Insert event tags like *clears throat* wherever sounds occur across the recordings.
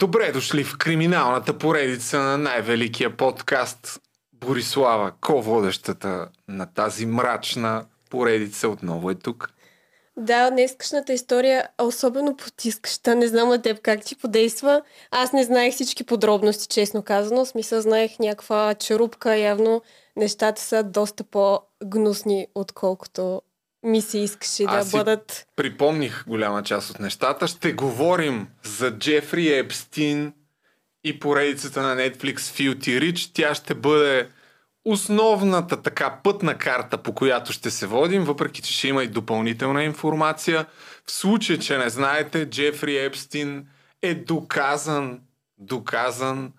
Добре дошли в криминалната поредица на най-великия подкаст Борислава, ко-водещата на тази мрачна поредица отново е тук. Да, днескашната история е особено потискаща. Не знам на теб как ти подейства. Аз не знаех всички подробности, честно казано. Смисъл знаех някаква черупка. Явно нещата са доста по-гнусни, отколкото ми се искаше Аз да си бъдат. Припомних голяма част от нещата. Ще говорим за Джефри Епстин и поредицата на Netflix Filthy Rich. Тя ще бъде основната така пътна карта, по която ще се водим, въпреки че ще има и допълнителна информация. В случай, че не знаете, Джефри Епстин е доказан, доказан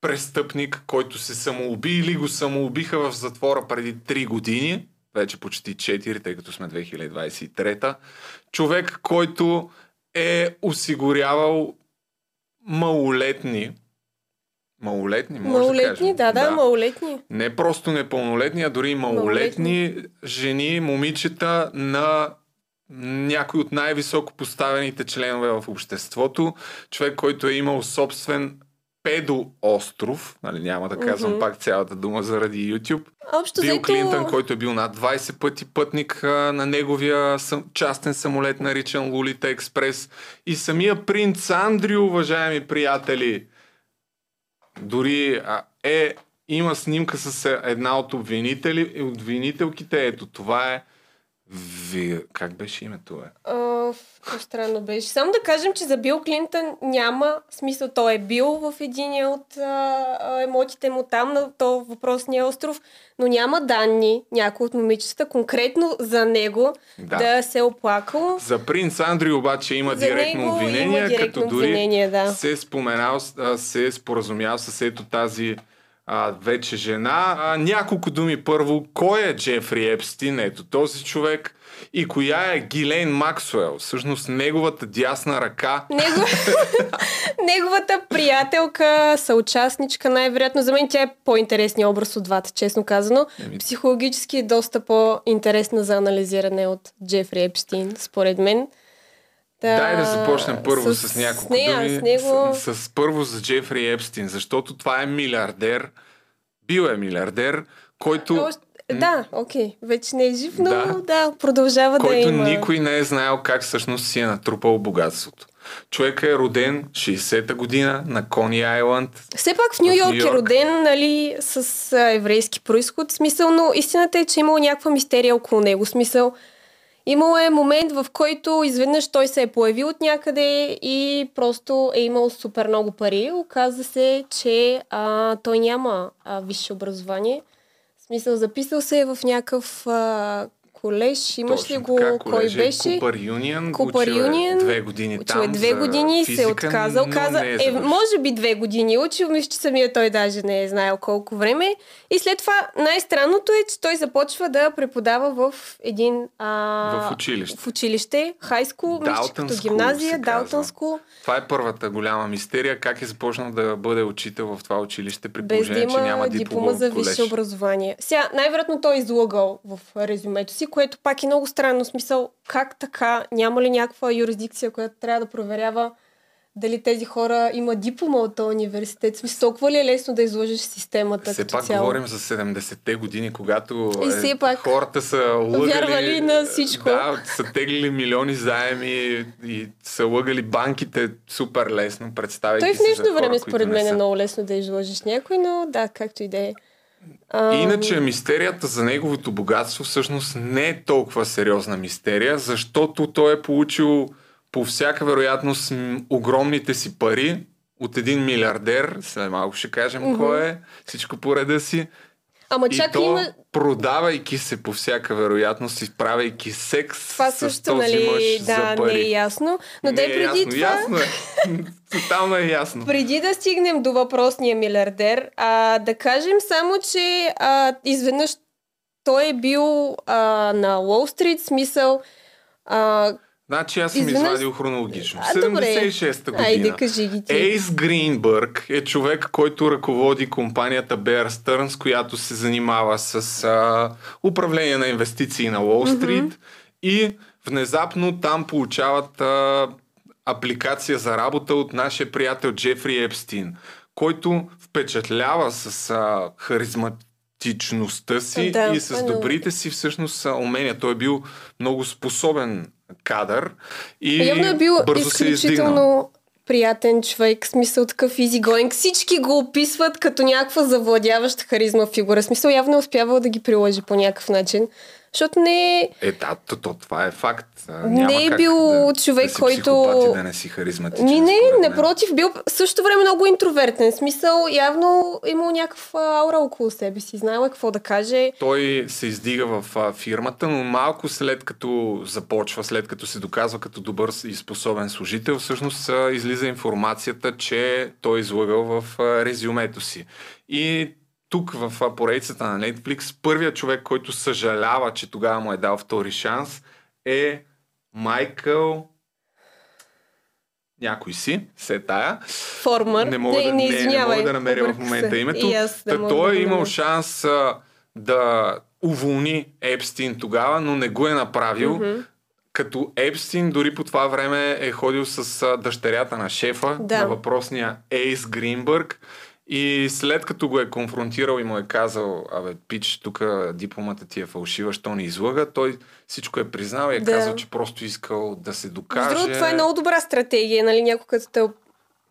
престъпник, който се самоуби или го самоубиха в затвора преди 3 години, вече почти 4, тъй като сме 2023. Човек, който е осигурявал малолетни, малолетни, може Малолетни, да кажем. да, да, малолетни. Не просто непълнолетни, а дори и малолетни жени, момичета на някой от най-високо поставените членове в обществото. Човек, който е имал собствен педоостров, нали, няма да казвам Мгм. пак цялата дума заради YouTube. Общо Бил взето... Клинтън, който е бил над 20 пъти пътник а, на неговия съм, частен самолет, наричан Лолита Експрес. И самия принц Андрю, уважаеми приятели, дори а, е, има снимка с една от обвинители, обвинителките. Ето, това е ви... Как беше името? А, какво странно беше. Само да кажем, че за Бил Клинтън няма смисъл. Той е бил в един от а, емотите му там, на то въпросния остров, но няма данни някой от момичетата конкретно за него Да. да, се е оплакал. За принц Андрю обаче има За директно обвинение, има директно като дори обвинение, да. се е споменал, се е споразумял с ето тази а, вече жена. А, няколко думи първо. Кой е Джефри Епстин? Ето този човек. И коя е Гилейн Максуел? Всъщност неговата дясна ръка. Него... *laughs* Неговата приятелка, съучастничка, най-вероятно. За мен тя е по-интересният образ от двата, честно казано. Еми. Психологически е доста по-интересна за анализиране от Джефри Епстин, според мен. Да, Дай да започнем първо с, с няколко с нея, думи. С него... С, с първо за Джефри Епстин, защото това е милиардер. Бил е милиардер, който... Още... Да, окей. Вече не е жив, но Да. да, продължава да който има. никой не е знаел как всъщност си е натрупал богатството. Човек е роден 60-та година на Кони Айланд. Все пак в Нью Йорк, е роден, нали, с а, еврейски происход. Смисъл, но истината е, че е имало някаква мистерия около него. Смисъл, имало е момент, в който изведнъж той се е появил от някъде и просто е имал супер много пари. Оказва се, че а, той няма а, висше образование. В смисъл, записал се е в някакъв колеж. Имаш Точно ли го? така, Кой е беше? Купър Юнион. Купър Юнион, Две години Учил там две години се е физика, отказал. но Каза, е, е, може би две години учил, мисля, че самия той даже не е знаел колко време. И след това най-странното е, че той започва да преподава в един... А, В училище. В училище, хайскул, мисля, като гимназия, се казва. Далтън Скул, Това е първата голяма мистерия. Как е започнал да бъде учител в това училище при без да положение, че няма диплома диплома за висше образование. Сега, най-вероятно той е излагал в резюмето си, което пак е много странно. Смисъл, как така? Няма ли някаква юрисдикция, която трябва да проверява дали тези хора има диплома от този университет? Смисъл, толкова ли е лесно да изложиш системата Все като пак цяло? говорим за 70-те години, когато И е, все пак хората са лъгали... вярвали на всичко. Да, са теглили милиони заеми и са лъгали банките супер лесно, представяйки Той в днешно време, според мен, е много лесно да изложиш някой, но да, както и да е. Иначе мистерията за неговото богатство всъщност не е толкова сериозна мистерия, защото той е получил по всяка вероятност огромните си пари от един милиардер, след малко ще кажем Мгм. кой е, всичко по реда си. Ама и чакай, то, има... продавайки се по всяка вероятност и правейки секс Това с също, този нали, мъж да, за пари. не е ясно. Но Не да е е преди ясно, това... ясно е. *laughs* Тотално е ясно. Преди да стигнем до въпросния милиардер, а, да кажем само, че а, изведнъж той е бил а, на Уолл Стрит, смисъл... А, Значи аз съм Изведнъж- извадил хронологично. А, добре. 76-та година. айде, кажи ги ти. Ейс Гринбърг е човек, който ръководи компанията Bear Stearns, която се занимава с а, управление на инвестиции на Уолл Стрит и внезапно там получават а, апликация за работа от нашия приятел Джефри Епстин, който впечатлява с а, харизматичността си Да, и с е добрите си всъщност умения. Той е бил много способен кадър и Явно е бил бързо се изключително приятен човек, смисъл такъв easygoing. Всички го описват като някаква завладяваща харизма фигура. Смисъл явно е успявал да ги приложи по някакъв начин. Защото не е... Е, да, то, то, това е факт. А, Не Няма е бил да, човек, да който- да не си харизматичен. Ми не, напротив, бил в същото време много интровертен. Смисъл, явно имал някаква аура около себе си. Знаела какво да каже. Той се издига в фирмата, но малко след като започва, след като се доказва като добър и способен служител, всъщност излиза информацията, че той е излагал в резюмето си. И тук в поредицата на Netflix, първият човек, който съжалява, че тогава му е дал втори шанс, е Майкъл някой си, се тая. Формър. Не мога, не, да, не, не, не мога да намеря в момента се. името. Та мога той да е имал шанс а, да уволни Епстин тогава, но не го е направил. Мгм. Като Епстин дори по това време е ходил с а, дъщерята на шефа, Да. на въпросния Ейс Гринбърг. И след като го е конфронтирал и му е казал, абе, пич, тук дипломата ти е фалшива, що не излага, той всичко е признал и е Да. казал, че просто искал да се докаже. Другото, това е много добра стратегия, нали? Някой като те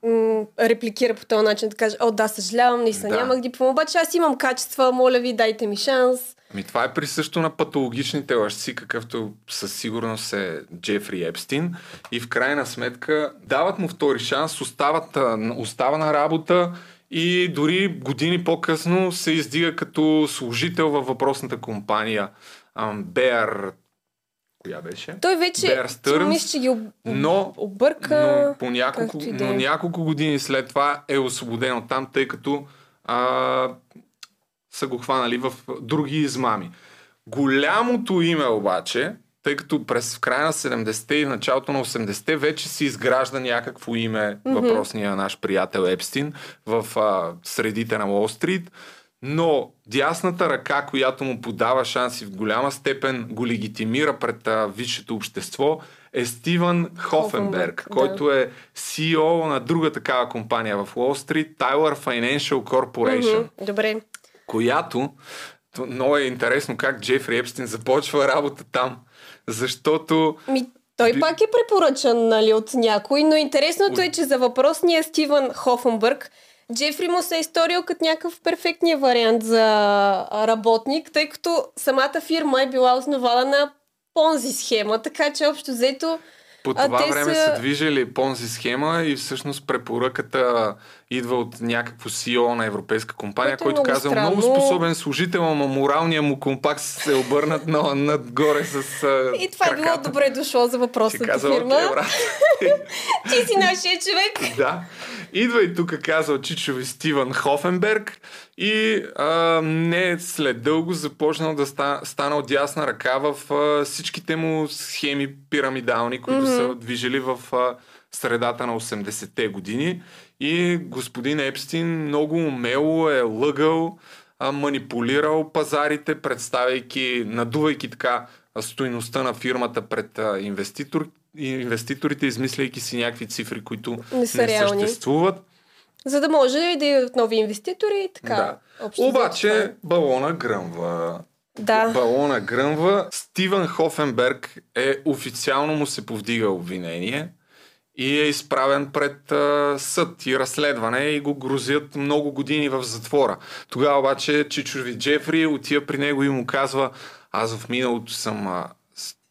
м- репликира по този начин, да каже, о, да, съжалявам, наистина Да. нямах диплома, обаче аз имам качества, моля ви, дайте ми шанс. Ми това е присъщо на патологичните лъжци, какъвто със сигурност е Джефри Епстин. И в крайна сметка дават му втори шанс, остават, остава на работа и дори години по-късно се издига като служител във въпросната компания. Bear... Коя беше? Той вече, Bear Stearns, мисля, че ги об... но- обърка. но, по няколко, да е. но няколко години след това е освободен от там, тъй като а, са го хванали в други измами. Голямото име обаче, тъй като през в края на 70-те и началото на 80-те вече си изгражда някакво име Мгм. въпросния наш приятел Епстин в а, средите на Уолл Стрит, но дясната ръка, която му подава шанси в голяма степен, го легитимира пред а, висшето общество, е Стивън Хофенберг, да. който е CEO на друга такава компания в Уолл Стрит, Tyler Financial Corporation Мгм, Добре. която то много е интересно как Джефри Епстин започва работа там, защото Ми, той Би- пак е препоръчан нали, от някой, но интересното е, че за въпросния Стивън Хофенбърг. Джефри му се е изторил като някакъв перфектния вариант за работник, тъй като самата фирма е била основана на понзи схема, така че общо взето по А това те време са- са движили понзи схема и всъщност препоръката идва от някакво CEO на европейска компания, Което е който казал странно. много способен служител, ама моралния му компакт се е обърнат на, надгоре с а, и това е било краката. добре дошло за въпросната казал, фирма. окей, брат. *laughs* Ти си нашия човек. *laughs* да. Идва и тук казал Чичови Стивън Хофенберг и а, не след дълго започнал да ста, станал дясна ръка в а, всичките му схеми пирамидални, които Мгм. са движили в а, средата на 80-те години. И господин Епстин много умело е лъгал, манипулирал пазарите, представяйки, надувайки така а, стойността на фирмата пред инвеститор, и инвеститорите, измисляйки си някакви цифри, които Не са не реални. съществуват. За да може да идват нови инвеститори и така. Да. Общо това Обаче е. балона гръмва. Да. Балона гръмва. Стивън Хофенберг е официално му се повдига обвинение и е изправен пред а, съд и разследване и го грозят много години в затвора. Тогава обаче Чичови Джефри отива при него и му казва аз в миналото съм а,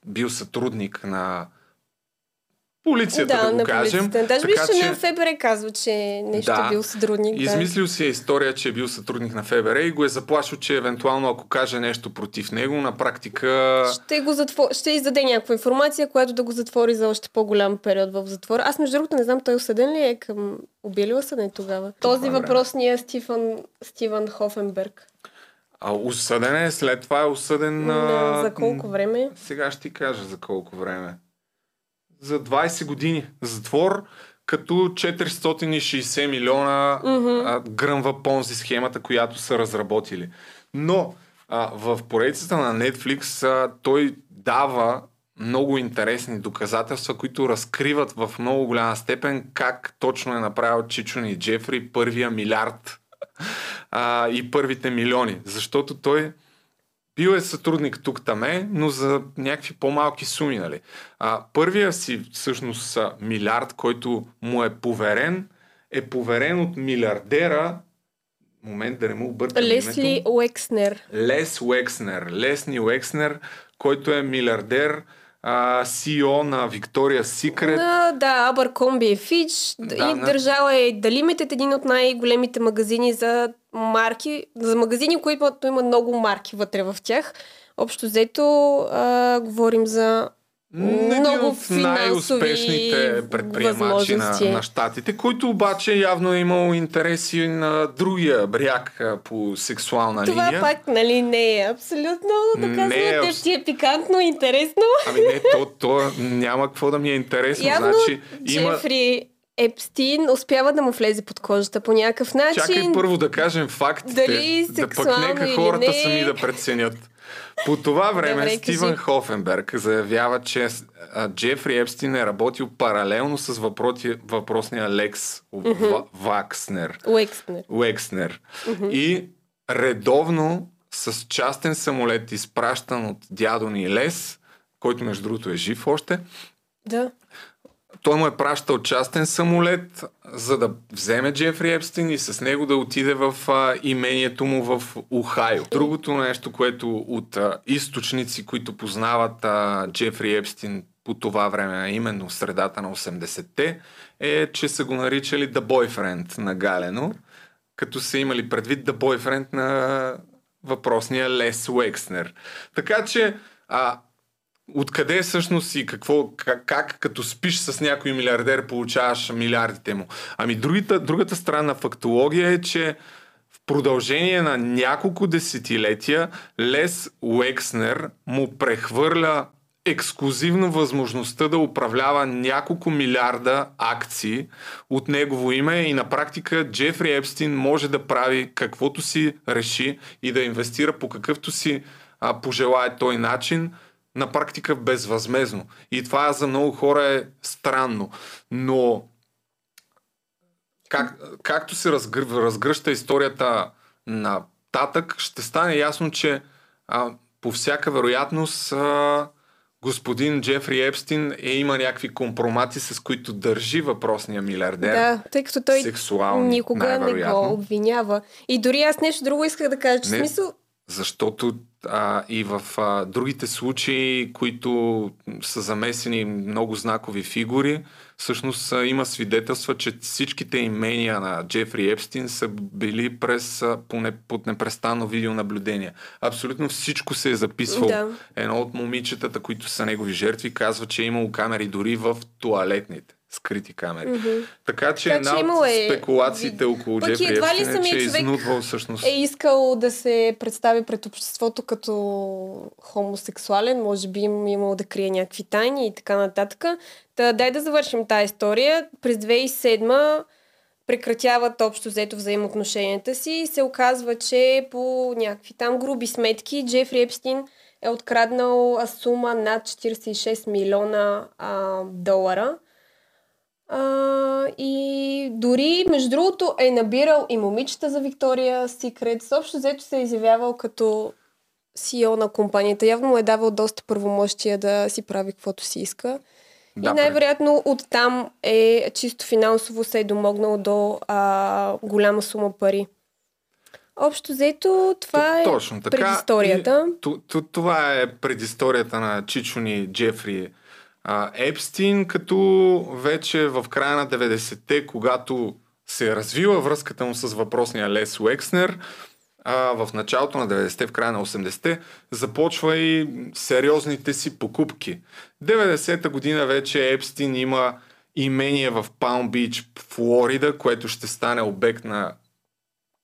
бил сътрудник на полицията, да, да, го на кажем. полицията. Даже Така виж, че на ФБР казва, че нещо Да. бил сътрудник. Да. Измислил си е история, че е бил сътрудник на ФБР и го е заплашил, че евентуално ако каже нещо против него, на практика... Ще, го затвор... ще издаде някаква информация, която да го затвори за още по-голям период в затвора. Аз, между другото, не знам, той осъден ли е към... Убили ли съден тогава? Този време. въпрос ни е Стивън, Стивън Хофенберг. А осъден е, след това е осъден... Да, за колко време? Сега ще ти кажа за колко време. За 20 години затвор, като 460 милиона Мгм. а, гръмва понзи схемата, която са разработили. Но а, в поредицата на Netflix а, той дава много интересни доказателства, които разкриват в много голяма степен как точно е направил Чичон и Джефри първия милиард *laughs* а, и първите милиони. Защото той бил е сътрудник тук таме, но за някакви по-малки суми. Нали? А, първия си всъщност милиард, който му е поверен, е поверен от милиардера момент да не му объркам Лесли името. Уекснер. Лес Уекснер. Лесни Уекснер, който е милиардер, а, CEO на Victoria's Secret. На, да, Abercrombie Fitch Да, и на- държала е Limited, един от най-големите магазини за марки, за магазини, които има много марки вътре в тях. Общо взето а, говорим за Един много от най-успешните предприемачи на, на щатите, който обаче явно е имал интереси на другия бряг по сексуална това линия. пак, нали, не е абсолютно доказано. Не е Теб абс- ти е пикантно, интересно. Ами не, то, то няма какво да ми е интересно. Явно значи, има... Джефри Епстин успява да му влезе под кожата по някакъв начин. Чакай първо да кажем фактите, Дали да пък нека хората не. сами да преценят. По това време Добре, Стивън кажи. Хофенберг заявява, че Джефри Епстин е работил паралелно с въпроти, въпросния Лекс mm-hmm. Вакснер. Уекснер. Уекснер. И редовно с частен самолет, изпращан от дядо ни Лес, който между другото е жив още, Да. Той му е пращал частен самолет, за да вземе Джефри Епстин и с него да отиде в а, имението му в Ухайо. Другото нещо, което от а, източници, които познават а, Джефри Епстин по това време, именно в средата на 80-те, е, че са го наричали The Boyfriend на Галено, като са имали предвид The Boyfriend на въпросния Лес Уекснер. Така че а, Откъде всъщност и какво, как, как като спиш с някой милиардер получаваш милиардите му? Ами другата, другата страна на фактология е, че в продължение на няколко десетилетия Лес Уекснер му прехвърля ексклюзивно възможността да управлява няколко милиарда акции от негово име и на практика Джефри Епстин може да прави каквото си реши и да инвестира по какъвто си а, пожелае той начин, на практика безвъзмезно. И това за много хора е странно. Но как, както се разгр... разгръща историята на Татък, ще стане ясно, че а, по всяка вероятност а, господин Джефри Епстин е има някакви компромати, с които държи въпросния милиардер. Да, тъй като той никога не го обвинява. И дори аз нещо друго исках да кажа, че Не. смисъл Защото а, и в а, другите случаи, които са замесени много знакови фигури, всъщност а, има свидетелства, че всичките имения на Джефри Епстин са били през, а, поне, под непрестанно видеонаблюдение. Абсолютно всичко се е записвало. Да. Едно от момичетата, които са негови жертви, казва, че е имало камери дори в туалетните. Скрити камери. Мгм. Така че Така една че имало е- от спекулациите около Пък Джефри едва ли Епстин е, че е изнудвал всъщност. е искал да се представи пред обществото като хомосексуален, може би им имал да крие някакви тайни и така нататък. Та, дай да завършим тази история. През 2007 прекратяват общо взето взаимоотношенията си и се оказва, че по някакви там груби сметки Джефри Епстин е откраднал сума над 46 милиона а, долара. А, и дори, между другото, е набирал и момичета за Виктория Секрет. Общо взето се е изявявал като CEO на компанията. Явно му е давал доста първомощия да си прави каквото си иска. Да, и най-вероятно оттам е чисто финансово се е домогнал до а, голяма сума пари. Общо взето, това е Точно така. предисторията. И, т- т- това е предисторията на Чичуни Джефри а, Епстин, като вече в края на 90-те, когато се е развила връзката му с въпросния Лес Уекснер, а, в началото на 90-те, в края на 80-те, започва и сериозните си покупки. 90-та година вече Епстин има имение в Палм Бич, Флорида, което ще стане обект на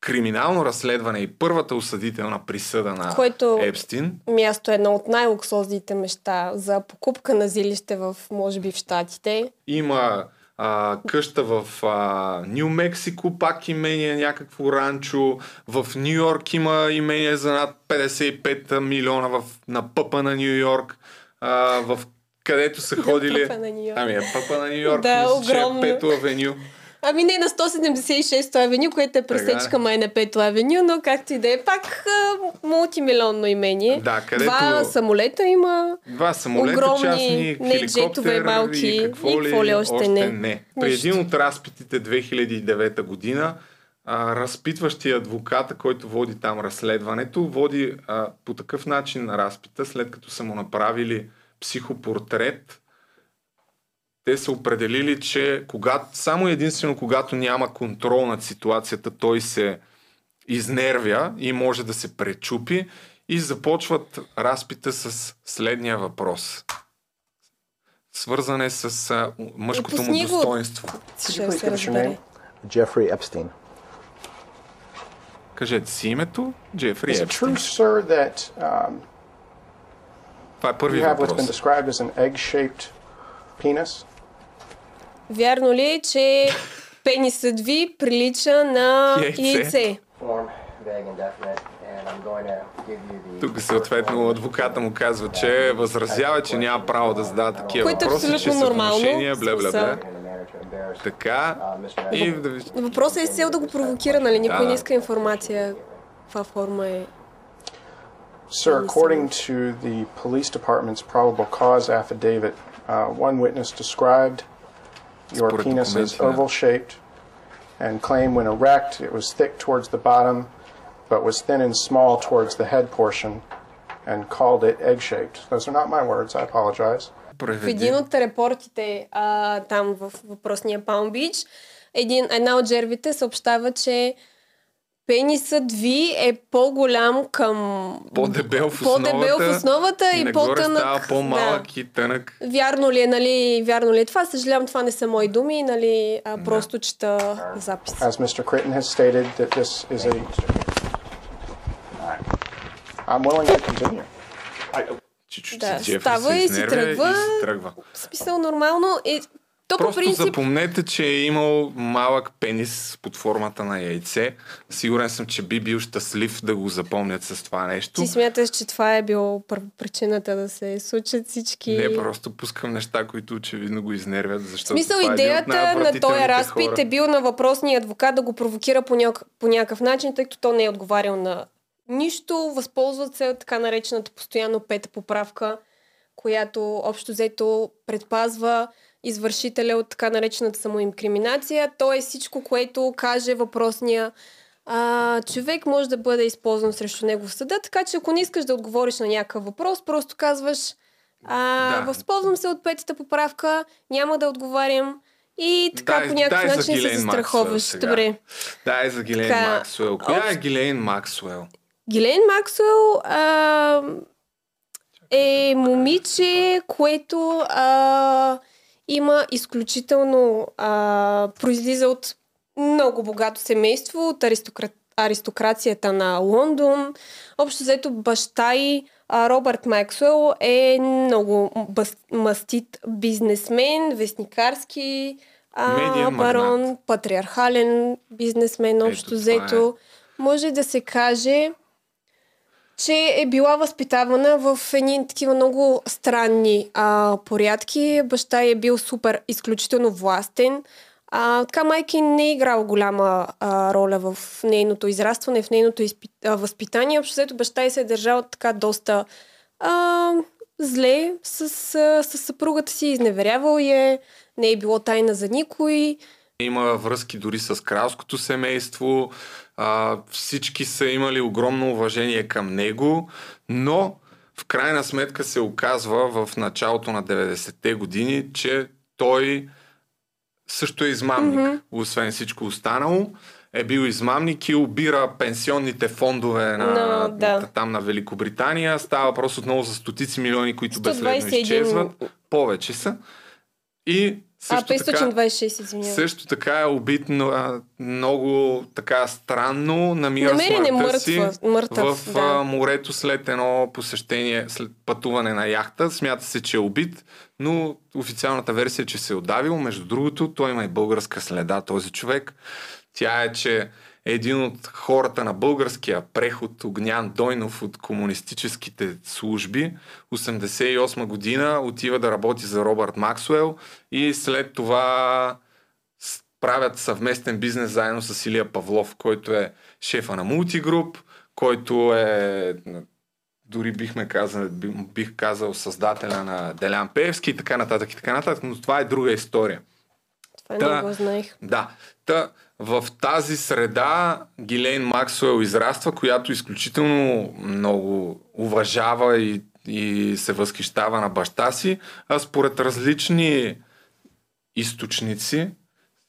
криминално разследване и първата осъдителна присъда на Което Епстин. място е едно от най-луксозните места за покупка на жилище в, може би, в Штатите. Има а, къща в а, Нью Мексико, пак имение някакво ранчо. В Нью Йорк има имение за над 55 милиона в, на пъпа на Нью Йорк. А, в където са ходили... Пъпа на Нью-Йорк. Ами е пъпа на Нью Йорк, Да, мисля, че е огромно. Пето авеню. Ами не на 176 авеню, което е пресечка май на 5 авеню, но както и да е, пак а, мултимилионно имение. Да, където- Два самолета има. Два самолета Огромни, частни, не джетове малки, и какво, и какво ли още не. не. При един от разпитите 2009 година, а, разпитващия адвоката, който води там разследването, води а, по такъв начин на разпита, след като са му направили психопортрет, те са определили, че когато, само единствено когато няма контрол над ситуацията, той се изнервя и може да се пречупи и започват разпита с следния въпрос. Свързане с а, мъжкото му достоинство. Ще се разбере. Jeffrey Epstein. Кажете си името, Джефри Is Епстин. true, sir, that um, Това е първи въпрос. penis? Вярно ли е, че пенисът ви прилича на Яйце. Тук съответно адвоката му казва, че възразява, че няма право да задава такива Което е въпроси, че абсолютно са нормално, внушения, бля, бля, бля. Така. И Въпросът е с цел да го провокира, нали? Никой Да. не иска информация. Каква форма е? Sir, according to the police department's probable cause affidavit, uh, one witness described your Според penis as документите, да. oval shaped and claimed when erect it was thick towards the bottom but was thin and small towards the head portion and called it egg shaped. Those are not my words, I apologize. В Преведи. един от репортите а, там в въпросния Палм Бич, един, една от жертвите съобщава, че пенисът ви е по-голям към... По-дебел в основата. по-дебел в основата и нагоре по-тънък. става по-малък и тънък. Вярно ли е, нали, вярно ли е това? Съжалявам, това не са мои думи, нали, а, просто чета запис. As Mr. Critton has stated that this is a I'm willing to continue. Чичо Да, става се и си тръгва. и си тръгва. В смисъл нормално. И, то Просто принцип... запомнете, че е имал малък пенис под формата на яйце. Сигурен съм, че би бил щастлив да го запомнят с това нещо. Ти смяташ, че това е било първопричината да се случат всички... Не, просто пускам неща, които очевидно го изнервят, защото смисъл, това е идеята на този разпит хора. е бил на въпросния адвокат да го провокира по, няк... по някакъв начин, тъй като той не е отговарял на нищо. Възползват се от така наречената постоянно пета поправка, която общо взето предпазва извършителя от така наречената самоинкриминация. То е всичко, което каже въпросния а, човек може да бъде използван срещу него в съда, така че ако не искаш да отговориш на някакъв въпрос, просто казваш а, Да. възползвам се от петата поправка, няма да отговарям и така Дай- по някакъв дай начин се застраховаш. Добре. Дай за Гилейн Така, Максуел. Коя е общо- Гилейн Максуел? Гилейн Максуел а, е момиче, което а, има изключително а, произлиза от много богато семейство, от аристократ, аристокрацията на Лондон. Общо взето баща й а, Робърт Максуел е много бъс, мастит бизнесмен, вестникарски а, барон, патриархален бизнесмен, общо това взето. Може да се каже, че е била възпитавана в едни такива много странни а, порядки. Баща е бил супер, изключително властен. А, така майки не е играл голяма а, роля в нейното израстване, в нейното изпи, а, възпитание. Общо взето баща й се е държал така доста а, зле с, а, с съпругата си, изневерявал я, не е било тайна за никой. Има връзки дори с кралското семейство. А, всички са имали огромно уважение към него, но в крайна сметка се оказва в началото на 90-те години, че той също е измамник. Mm-hmm. Освен всичко останало, е бил измамник и обира пенсионните фондове на, На- да. там на Великобритания. Става въпрос отново за стотици милиони, които безследно 121 изчезват. Повече са. И също така, 526, извинявам. също така е убит но, а, много така странно, намира Намерен е си мъртъв, в да. а, морето след едно посещение, след пътуване на яхта. Смята се, че е убит, но официалната версия е, че се е отдавил. Между другото, той има и българска следа, този човек. Тя е, че един от хората на българския преход, Огнян Дойнов от комунистическите служби, 88 година отива да работи за Робърт Максуел и след това правят съвместен бизнес заедно с Илия Павлов, който е шефа на мултигруп, който е дори бихме казал, бих казал създателя на Делян Певски и така нататък и така нататък, но това е друга история. Това Та, не го знаех. Да. Та, в тази среда Гилейн Максуел израства, която изключително много уважава и, и се възхищава на баща си, а според различни източници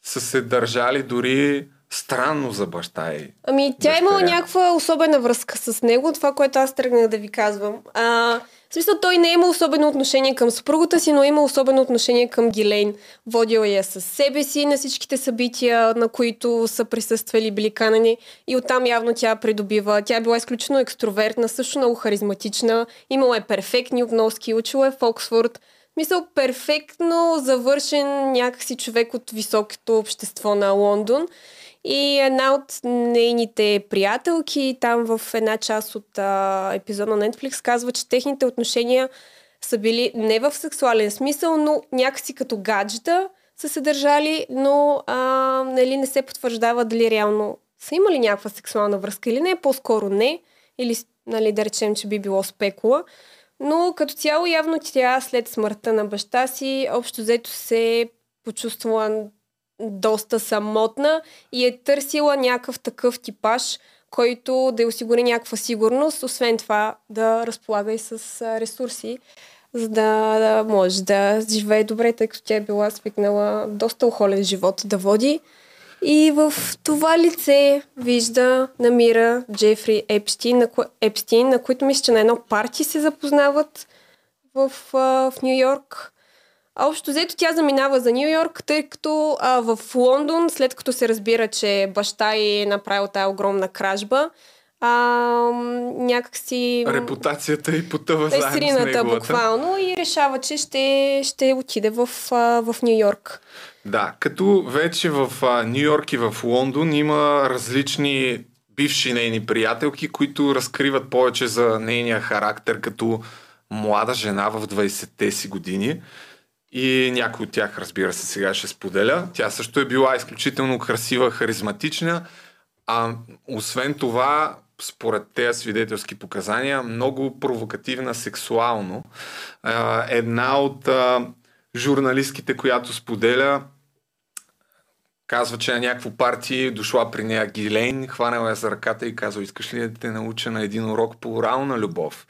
са се държали дори странно за баща й. Ами, тя е имала някаква особена връзка с него, това, което аз тръгнах да ви казвам. А, в смисъл, той не е имал особено отношение към съпругата си, но има особено отношение към Гилейн. Водил я със себе си на всичките събития, на които са присъствали, били канани. И оттам явно тя придобива. Тя е била изключително екстровертна, също много харизматична. Имала е перфектни обноски, учила е в Оксфорд. Мисъл, перфектно завършен някакси човек от високото общество на Лондон. И една от нейните приятелки там в една част от а, епизода на Netflix казва, че техните отношения са били не в сексуален смисъл, но някакси като гаджета са се държали, но а, нали, не се потвърждава дали реално са имали някаква сексуална връзка или не, по-скоро не, или нали, да речем, че би било спекула. Но като цяло явно тя след смъртта на баща си общо взето се почувствала доста самотна и е търсила някакъв такъв типаж, който да й осигури някаква сигурност, освен това да разполага и с ресурси, за да, да може да живее добре, тъй като тя е била свикнала доста охолен живот да води. И в това лице вижда, намира Джефри Епстин, на, ко... Епстин, на които мисля, че на едно парти се запознават в, в Нью Йорк. Общо взето тя заминава за Нью Йорк, тъй като а, в Лондон, след като се разбира, че баща й е направил тази огромна кражба, а, някакси... Репутацията и потъва заедно с неговата. буквално и решава, че ще, ще отиде в, в Нью Йорк. Да, като вече в Нью Йорк и в Лондон има различни бивши нейни приятелки, които разкриват повече за нейния характер като млада жена в 20-те си години. И някой от тях, разбира се, сега ще споделя. Тя също е била изключително красива, харизматична. А освен това, според тези свидетелски показания, много провокативна сексуално. Една от журналистките, която споделя, казва, че на някакво парти дошла при нея Гилейн, хванала я за ръката и казва, искаш ли да те науча на един урок по орална любов?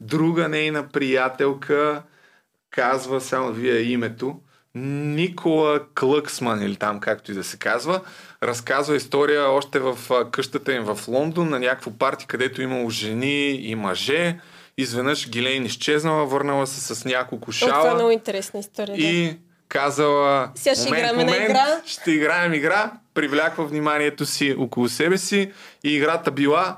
Друга нейна приятелка казва само вие името, Никола Клъксман или там както и да се казва, разказва история още в къщата им в Лондон на някакво парти, където имало жени и мъже. Изведнъж Гилейн изчезнала, върнала се с няколко шала. това е много интересна история. И да. казала, Сега ще момент, играем момент, на игра. Ще играем игра. Привляква вниманието си около себе си и играта била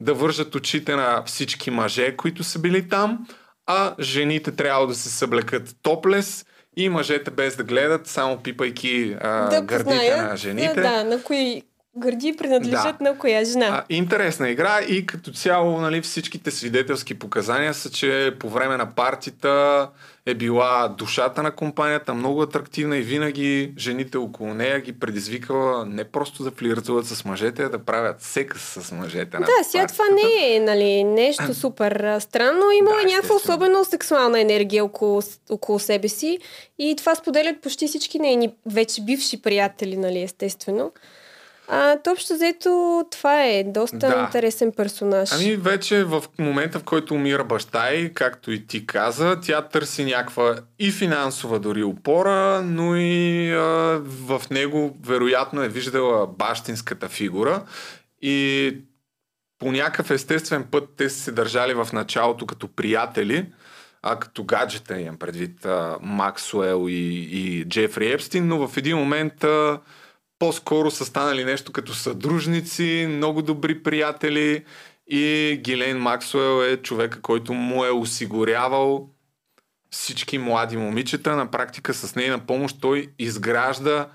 да вържат очите на всички мъже, които са били там, а жените трябва да се съблекат топлес и мъжете без да гледат, само пипайки а, да гърдите познаят, на жените. Да, да, на кои гърди принадлежат да. на коя жена. А, интересна игра и като цяло нали, всичките свидетелски показания са, че по време на партита е била душата на компанията, много атрактивна и винаги жените около нея ги предизвикала не просто да флиртуват с мъжете, а да правят секс с мъжете. Да, сега това не е нали, нещо супер странно. Има да, някаква особено сексуална енергия около, около себе си и това споделят почти всички нейни вече бивши приятели, нали, естествено. А, то общо взето това е доста да. интересен персонаж. Ами вече в момента, в който умира баща й, както и ти каза, тя търси някаква и финансова дори опора, но и а, в него вероятно е виждала бащинската фигура и по някакъв естествен път те са се държали в началото като приятели, а като гаджета имам предвид а, Максуел и, и Джефри Епстин, но в един момент а, по-скоро са станали нещо като съдружници, много добри приятели и Гилейн Максуел е човека, който му е осигурявал всички млади момичета. На практика с нейна помощ той изгражда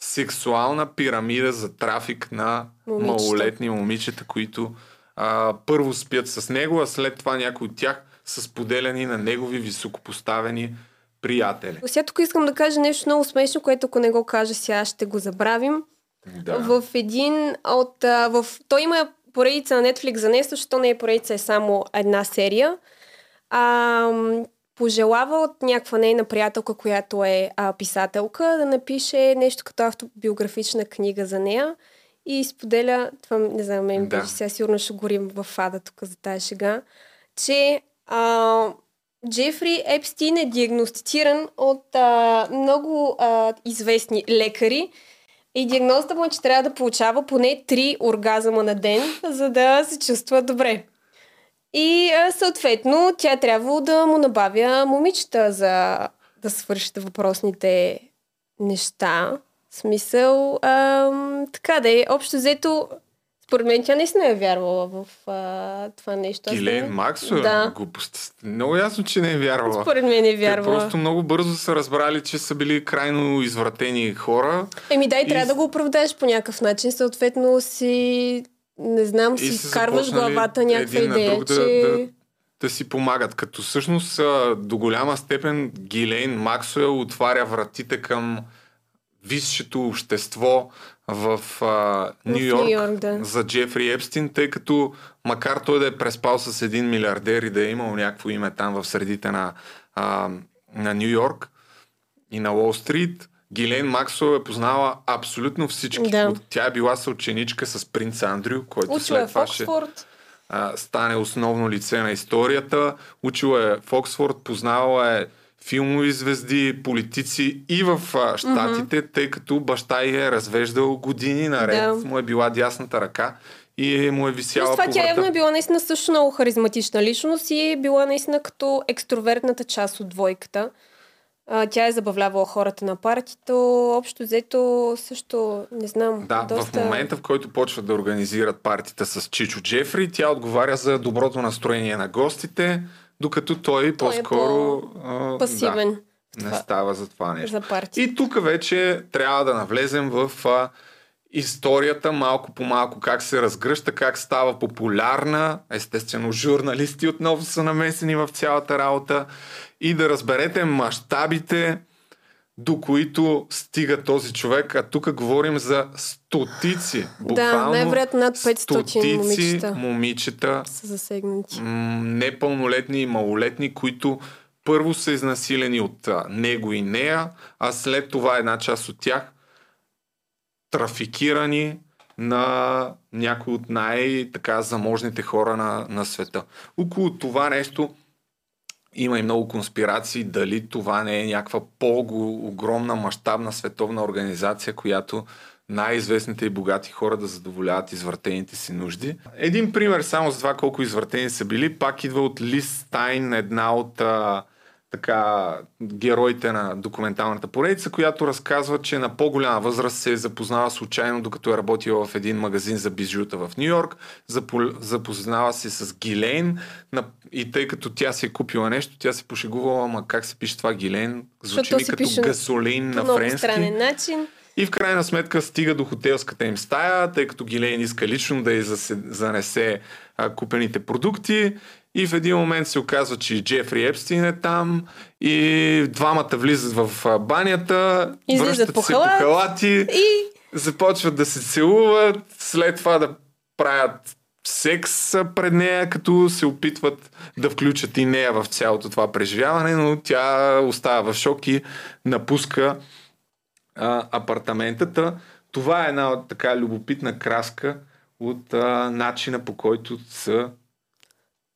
сексуална пирамида за трафик на Момичета. малолетни момичета, които а, първо спят с него, а след това някои от тях са споделяни на негови високопоставени приятели. Сега тук искам да кажа нещо много смешно, което ако не го кажа сега ще го забравим. Да. В един от... А, в... Той има поредица на Netflix за нещо, защото не е поредица, е само една серия. А, пожелава от някаква нейна приятелка, която е а, писателка, да напише нещо като автобиографична книга за нея и споделя, това не знам, мен Да. сега сигурно ще горим в ада тук за тази шега, че а, Джефри Епстин е диагностициран от а, много а, известни лекари и диагнозата му е, че трябва да получава поне 3 оргазъма на ден, за да се чувства добре. И а, съответно тя трябва да му набавя момичета за да свършите въпросните неща. В смисъл, ам, така да е. Общо взето, според мен тя наистина е вярвала в а, това нещо. Не- Максуел? Да. Глупост. Много ясно, че не е вярвала. Според мен е Те вярвала. просто много бързо са разбрали, че са били крайно извратени хора. Еми дай, И трябва да го оправдаеш по някакъв начин. Съответно си, не знам, си са вкарваш главата някаква идея, друг да- че... да- да си помагат. Като всъщност до голяма степен Гилейн Максуел отваря вратите към висшето общество в Нью Йорк да. за Джефри Епстин, тъй като макар той да е преспал с един милиардер и да е имал някакво име там в средите на, а, на Нью Йорк и на Уолл Стрит, Гилейн Максуел е познала абсолютно всички. Да. Тя е била съученичка с принц Андрю, който Учила е след това ще а, стане основно лице на историята. Учила е в Оксфорд, познавала е филмови звезди, политици и в а, Штатите, тъй като баща й е развеждал години наред, Да. му е била дясната ръка и му е Плюс висяла това по тя явно е била наистина също много харизматична личност и е била наистина като екстровертната част от двойката. А, тя е забавлявала хората на партито. Общо взето също, не знам, Да, доста... в момента, в който почват да организират партията с Чичо Джефри, тя отговаря за доброто настроение на гостите, докато той, Той е по-скоро а, пасивен да, не става за това нещо. за. И тук вече трябва да навлезем в а, историята малко по малко, как се разгръща, как става популярна. Естествено, журналисти отново са намесени в цялата работа и да разберете мащабите, до които стига този човек. А тук говорим за стотици. Буквално най-вероятно над 500 стотици момичета. момичета Са засегнати. м, непълнолетни и малолетни, които първо са изнасилени от а, него и нея, а след това една част от тях трафикирани на някои от най-така заможните хора на, на света. Около това нещо има и много конспирации дали това не е някаква по-огромна мащабна световна организация, която най-известните и богати хора да задоволяват извъртените си нужди. Един пример само за това колко извъртени са били, пак идва от Лиз Стайн, една от а, така, героите на документалната поредица, която разказва, че на по-голяма възраст се е запознава случайно, докато е работила в един магазин за бижута в Нью Йорк. Запо- Запознава се с Гилейн на- и тъй като тя си е купила нещо, тя се пошегувала, ама как се пише това Гилейн? Звучи ми като гасолин на много френски. странен начин. И в крайна сметка стига до хотелската им стая, тъй като Гилейн иска лично да й занесе купените продукти. И в един момент се оказва, че Джефри Епстин е там и двамата влизат в банята, Излизат връщат по се халат. по халати, И започват да се целуват, след това да правят секс пред нея, като се опитват да включат и нея в цялото това преживяване, но тя остава в шок и напуска а, апартаментата. Това е една така любопитна краска от а, начина по който са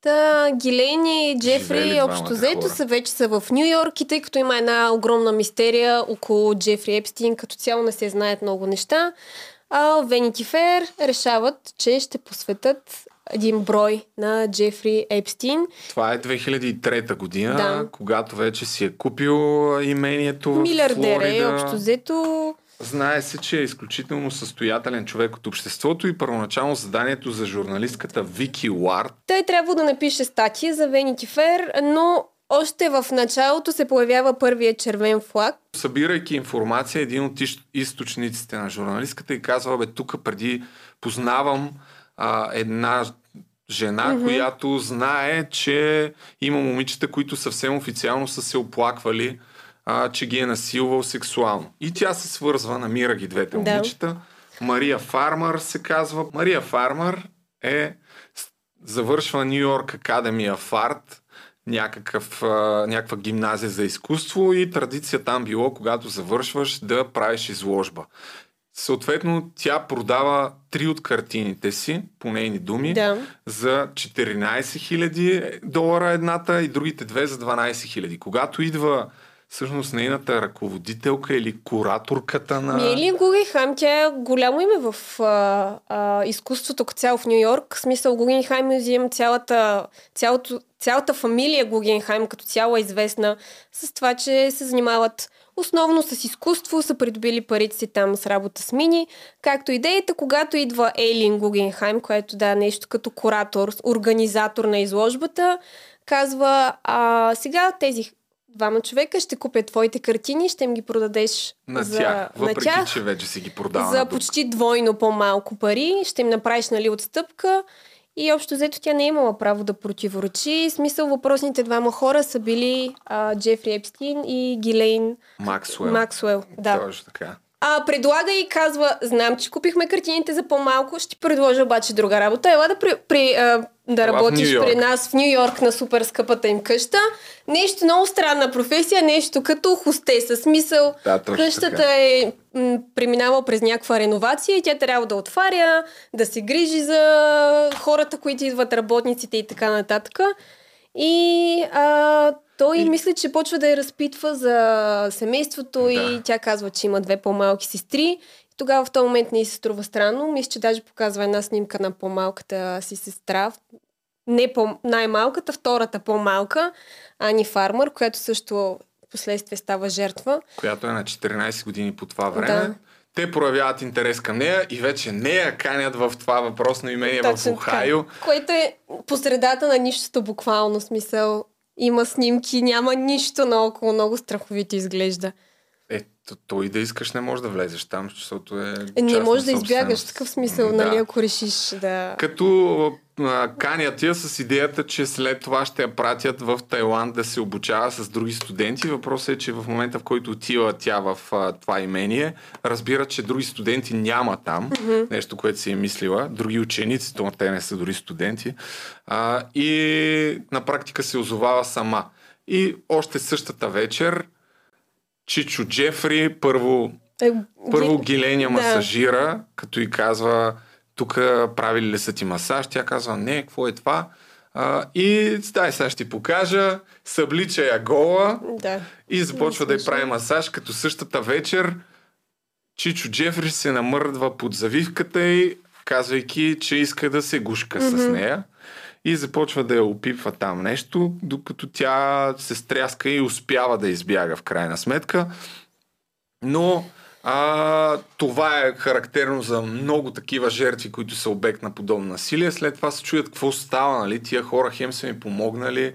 Та, Гилейн и Джефри общо взето са вече са в Нью Йорк и тъй като има една огромна мистерия около Джефри Епстин, като цяло не се знаят много неща, а Vanity Fair решават, че ще посветят един брой на Джефри Епстин. Това е 2003 година, Да. когато вече си е купил имението в Милиардер е, общо взето. Знае се, че е изключително състоятелен човек от обществото и първоначално заданието за журналистката Вики Уарт Той трябва да напише статия за Vanity Fair, но още в началото се появява първия червен флаг. Събирайки информация, един от източниците на журналистката и казва, бе, тук преди познавам а, една жена, mm-hmm. която знае, че има момичета, които съвсем официално са се оплаквали, а, че ги е насилвал сексуално. И тя се свързва, намира ги двете Да. момичета. Мария Фармър се казва. Мария Фармър е завършва Нью Йорк Академия в арт, някакъв, а, някаква гимназия за изкуство и традиция там било, когато завършваш, да правиш изложба. Съответно, тя продава три от картините си, по нейни думи, Да. за 14 000 долара едната и другите две за 12 000. Когато идва всъщност нейната ръководителка или кураторката на... Ми Елин Гугенхайм, тя е голямо име в а, а, изкуството като цяло в Нью Йорк. В смисъл Гугенхайм Мюзием, цялата, цялото, цялата фамилия Гугенхайм като цяло е известна с това, че се занимават основно с изкуство, са придобили парите си там с работа с мини, както идеята, когато идва Ейлин Гугенхайм, която да е нещо като куратор, организатор на изложбата, казва, а сега тези двама човека ще купят твоите картини, ще им ги продадеш на за, тях, въпреки на тях че вече си ги продава. за почти двойно по-малко пари, ще им направиш нали, отстъпка и общо взето тя не е имала право да противоречи. В смисъл въпросните двама хора са били а, Джефри Епстин и Гилейн Максуел. Максуел. Да. Точно така. А, предлага и казва, знам, че купихме картините за по-малко, ще предложа обаче друга работа. Ела да, при, при, а, да Ела работиш при нас в Нью Йорк на супер скъпата им къща. Нещо много странна професия, нещо като хостеса. Смисъл, Да, къщата така. е м, преминала през някаква реновация и тя трябва да отваря, да се грижи за хората, които идват, работниците и така нататък. И а, той И- мисли, че почва да я разпитва за семейството Да. и тя казва, че има две по-малки сестри. Тогава в този момент не се струва странно. Мисля, че даже показва една снимка на по-малката си сестра. Не по- най-малката, втората по-малка, Ани Фармър, която също последствие става жертва. Която е на 14 години по това време. Да. Те проявяват интерес към нея и вече нея канят в това въпросно имение в Точно така. Охайо. Което е по средата на нищото буквално смисъл. Има снимки, няма нищо наоколо, много страховито изглежда. То- той да искаш не можеш да влезеш там, защото е Е, не можеш да избягаш в такъв смисъл, Да. нали, ако решиш да... Като а, канят я с идеята, че след това ще я пратят в Тайланд да се обучава с други студенти. Въпросът е, че в момента, в който отива тя в а, това имение, разбира, че други студенти няма там. Mm-hmm. Нещо, което си е мислила. Други ученици, то те не са дори студенти. А, и на практика се озовава сама. И още същата вечер Чичо Джефри първо Е, първо ги- Гиления да. масажира, като и казва, тук правили ли са ти масаж? Тя казва, не, какво е това? А, и дай сега ще ти покажа, съблича я гола Да. и започва да й прави масаж, като същата вечер Чичо Джефри се намърдва под завивката й, казвайки, че иска да се гушка mm-hmm. с нея. И започва да я опипва там нещо, докато тя се стряска и успява да избяга в крайна сметка. Но а, това е характерно за много такива жертви, които са обект на подобно насилие. След това се чуят какво става, нали? Тия хора хем са ми помогнали,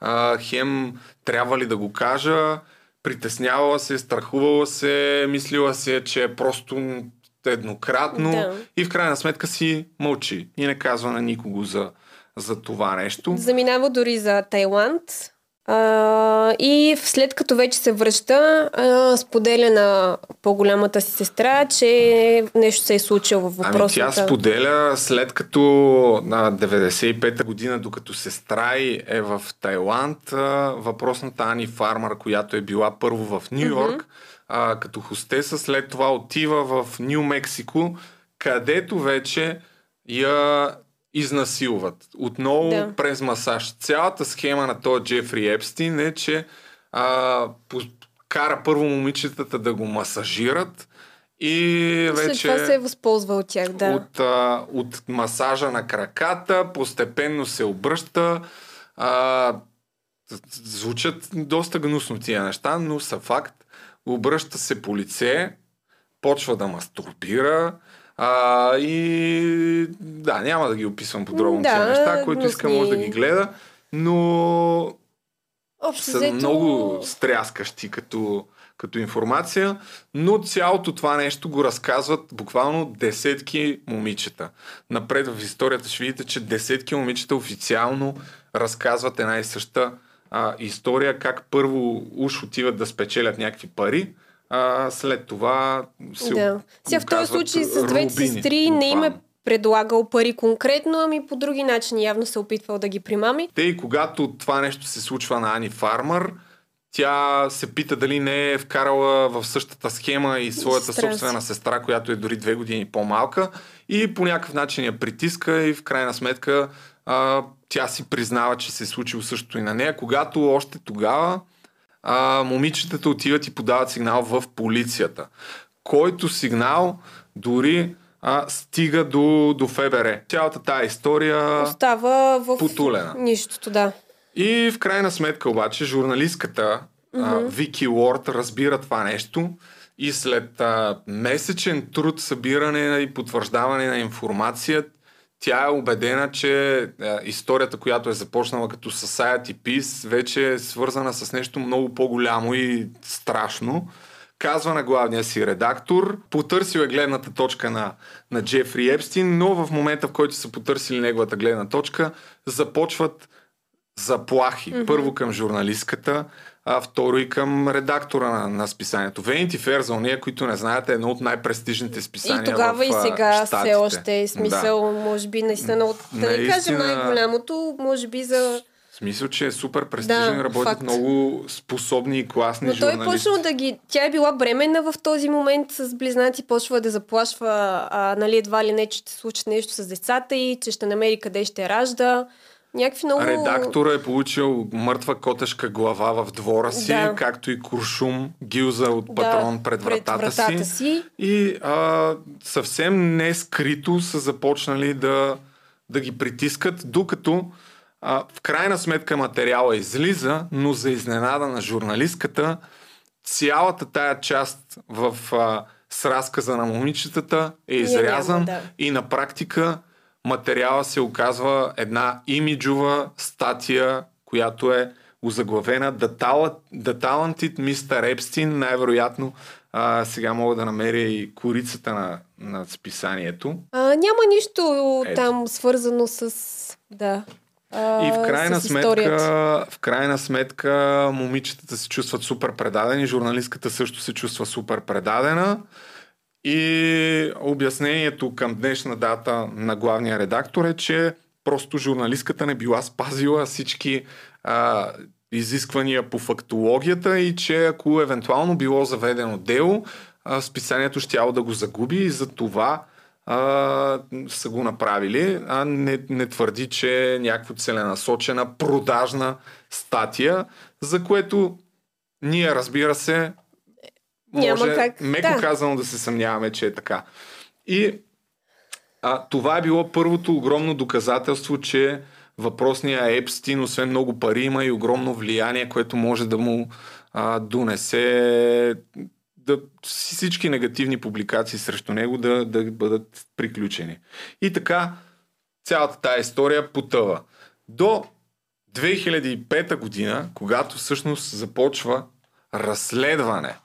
а, хем трябва ли да го кажа, притеснявала се, страхувала се, мислила се, че е просто еднократно Да. и в крайна сметка си мълчи и не казва на никого за, за това нещо. Заминава дори за Тайланд. А, и след като вече се връща, а, споделя на по-голямата си сестра, че нещо се е случило в Ами въпросната... тя споделя след като на 95-та година, докато сестра й е в Тайланд, въпросната Ани Фармър, която е била първо в Нью Йорк, а, като хостеса, след това отива в Нью Мексико, където вече я изнасилват. Отново Да. през масаж. Цялата схема на този Джефри Епстин е, че а, по- кара първо момичетата да го масажират и След вече това се е възползва от тях, да. от, а, от масажа на краката, постепенно се обръща. А, звучат доста гнусно тия неща, но са факт. Обръща се по лице, почва да мастурбира. А, и да, няма да ги описвам подробно Да, тия неща, който иска гнусни. може да ги гледа, но Общо са взето... много стряскащи като, като информация, но цялото това нещо го разказват буквално десетки момичета. Напред в историята ще видите, че десетки момичета официално разказват една и съща а, история, как първо уж отиват да спечелят някакви пари, а след това се Да. Сега в този случай с двете сестри не им е предлагал пари конкретно, ами по други начини явно се е опитвал да ги примами. Те и когато това нещо се случва на Ани Фармър, тя се пита дали не е вкарала в същата схема и своята Сестра собствена сестра, която е дори две години по-малка и по някакъв начин я притиска и в крайна сметка а, тя си признава, че се е случило същото и на нея, когато още тогава а, момичетата отиват и подават сигнал в полицията, който сигнал дори а, стига до, до ФБР. Цялата тая история Остава в потулена. нищото, да. И в крайна сметка обаче журналистката mm-hmm. Вики Уорд разбира това нещо и след а, месечен труд, събиране и потвърждаване на информация, тя е убедена, че а, историята, която е започнала като Society Peace, вече е свързана с нещо много по-голямо и страшно. Казва на главния си редактор, потърсил е гледната точка на, на Джефри Епстин, но в момента, в който са потърсили неговата гледна точка, започват заплахи. Mm-hmm. Първо към журналистката, а второ и към редактора на, на списанието. Vanity Fair за уния, които не знаете, е едно от най-престижните списания И тогава в и сега все още е смисъл, може би наистина от, да не кажем Наистина- най-голямото, може би за... В смисъл, че е супер престижен, Да, работят факт. много способни и класни Но той е журналисти. почнал да ги... Тя е била бременна в този момент с близнаци, почва да заплашва, а, нали, едва ли не, че ще случи нещо с децата и че ще намери къде ще ражда. Някакви много... Редактора е получил мъртва котешка глава в двора си, Да. както и куршум, гилза от патрон пред вратата, пред вратата си. И а, съвсем не скрито са започнали да, да ги притискат, докато а, в крайна сметка материала излиза, но за изненада на журналистката, цялата тая част в а, с разказа на момичетата е изрязан няма, да. и на практика материала се оказва една имиджова статия, която е озаглавена The, Tal- The Talented Mr. Epstein. Най-вероятно а, сега мога да намеря и корицата на, на списанието. А, няма нищо Ето. там свързано с... Да. А, И в крайна, сметка, в крайна сметка момичетата се чувстват супер предадени, журналистката също се чувства супер предадена. И обяснението към днешна дата на главния редактор е, че просто журналистката не била спазила всички а, изисквания по фактологията и че ако евентуално било заведено дело, а, списанието щяло да го загуби и за това а, са го направили, а не, не твърди, че е някаква целенасочена продажна статия, за което ние, разбира се, Няма може, как, меко да. казано, да се съмняваме, че е така. И а, това е било първото огромно доказателство, че въпросния Епстин, освен много пари, има и огромно влияние, което може да му а, донесе да, всички негативни публикации срещу него да, да бъдат приключени. И така, цялата тая история потъва. До 2005 година, когато всъщност започва разследване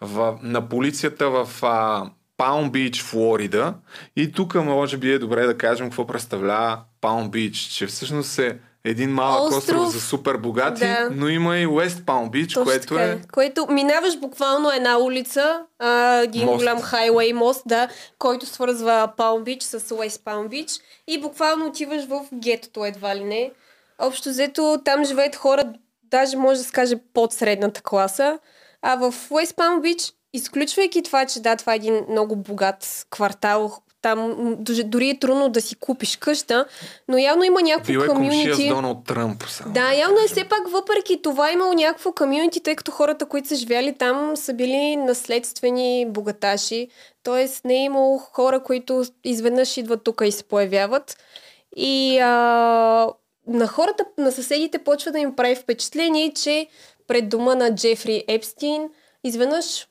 в, на полицията в а, Палм Бич, Флорида. И тук може би е добре да кажем какво представлява Палм Бич, че всъщност е един малък остров, Остров. за супер богати, Да. но има и Уест Палм Бич, което така е Което минаваш буквално една улица, а, един Мост. голям хайвей мост, да, който свързва Палм Бич с Уест Палм Бич и буквално отиваш в гетото едва ли не. Общо взето там живеят хора, даже може да се каже под средната класа, а в Уест Палм Бич, изключвайки това, че да, това е един много богат квартал, там дори- е трудно да си купиш къща, но явно има някакво бил е комшия с. Доналд Тръмп. Само. Да, явно е все пак въпреки това имало някакво комюнити, тъй като хората, които са живяли там, са били наследствени богаташи. Тоест не е имало хора, които изведнъж идват тук и се появяват. И а, на хората, на съседите почва да им прави впечатление, че пред дома на Джефри Епстин изведнъж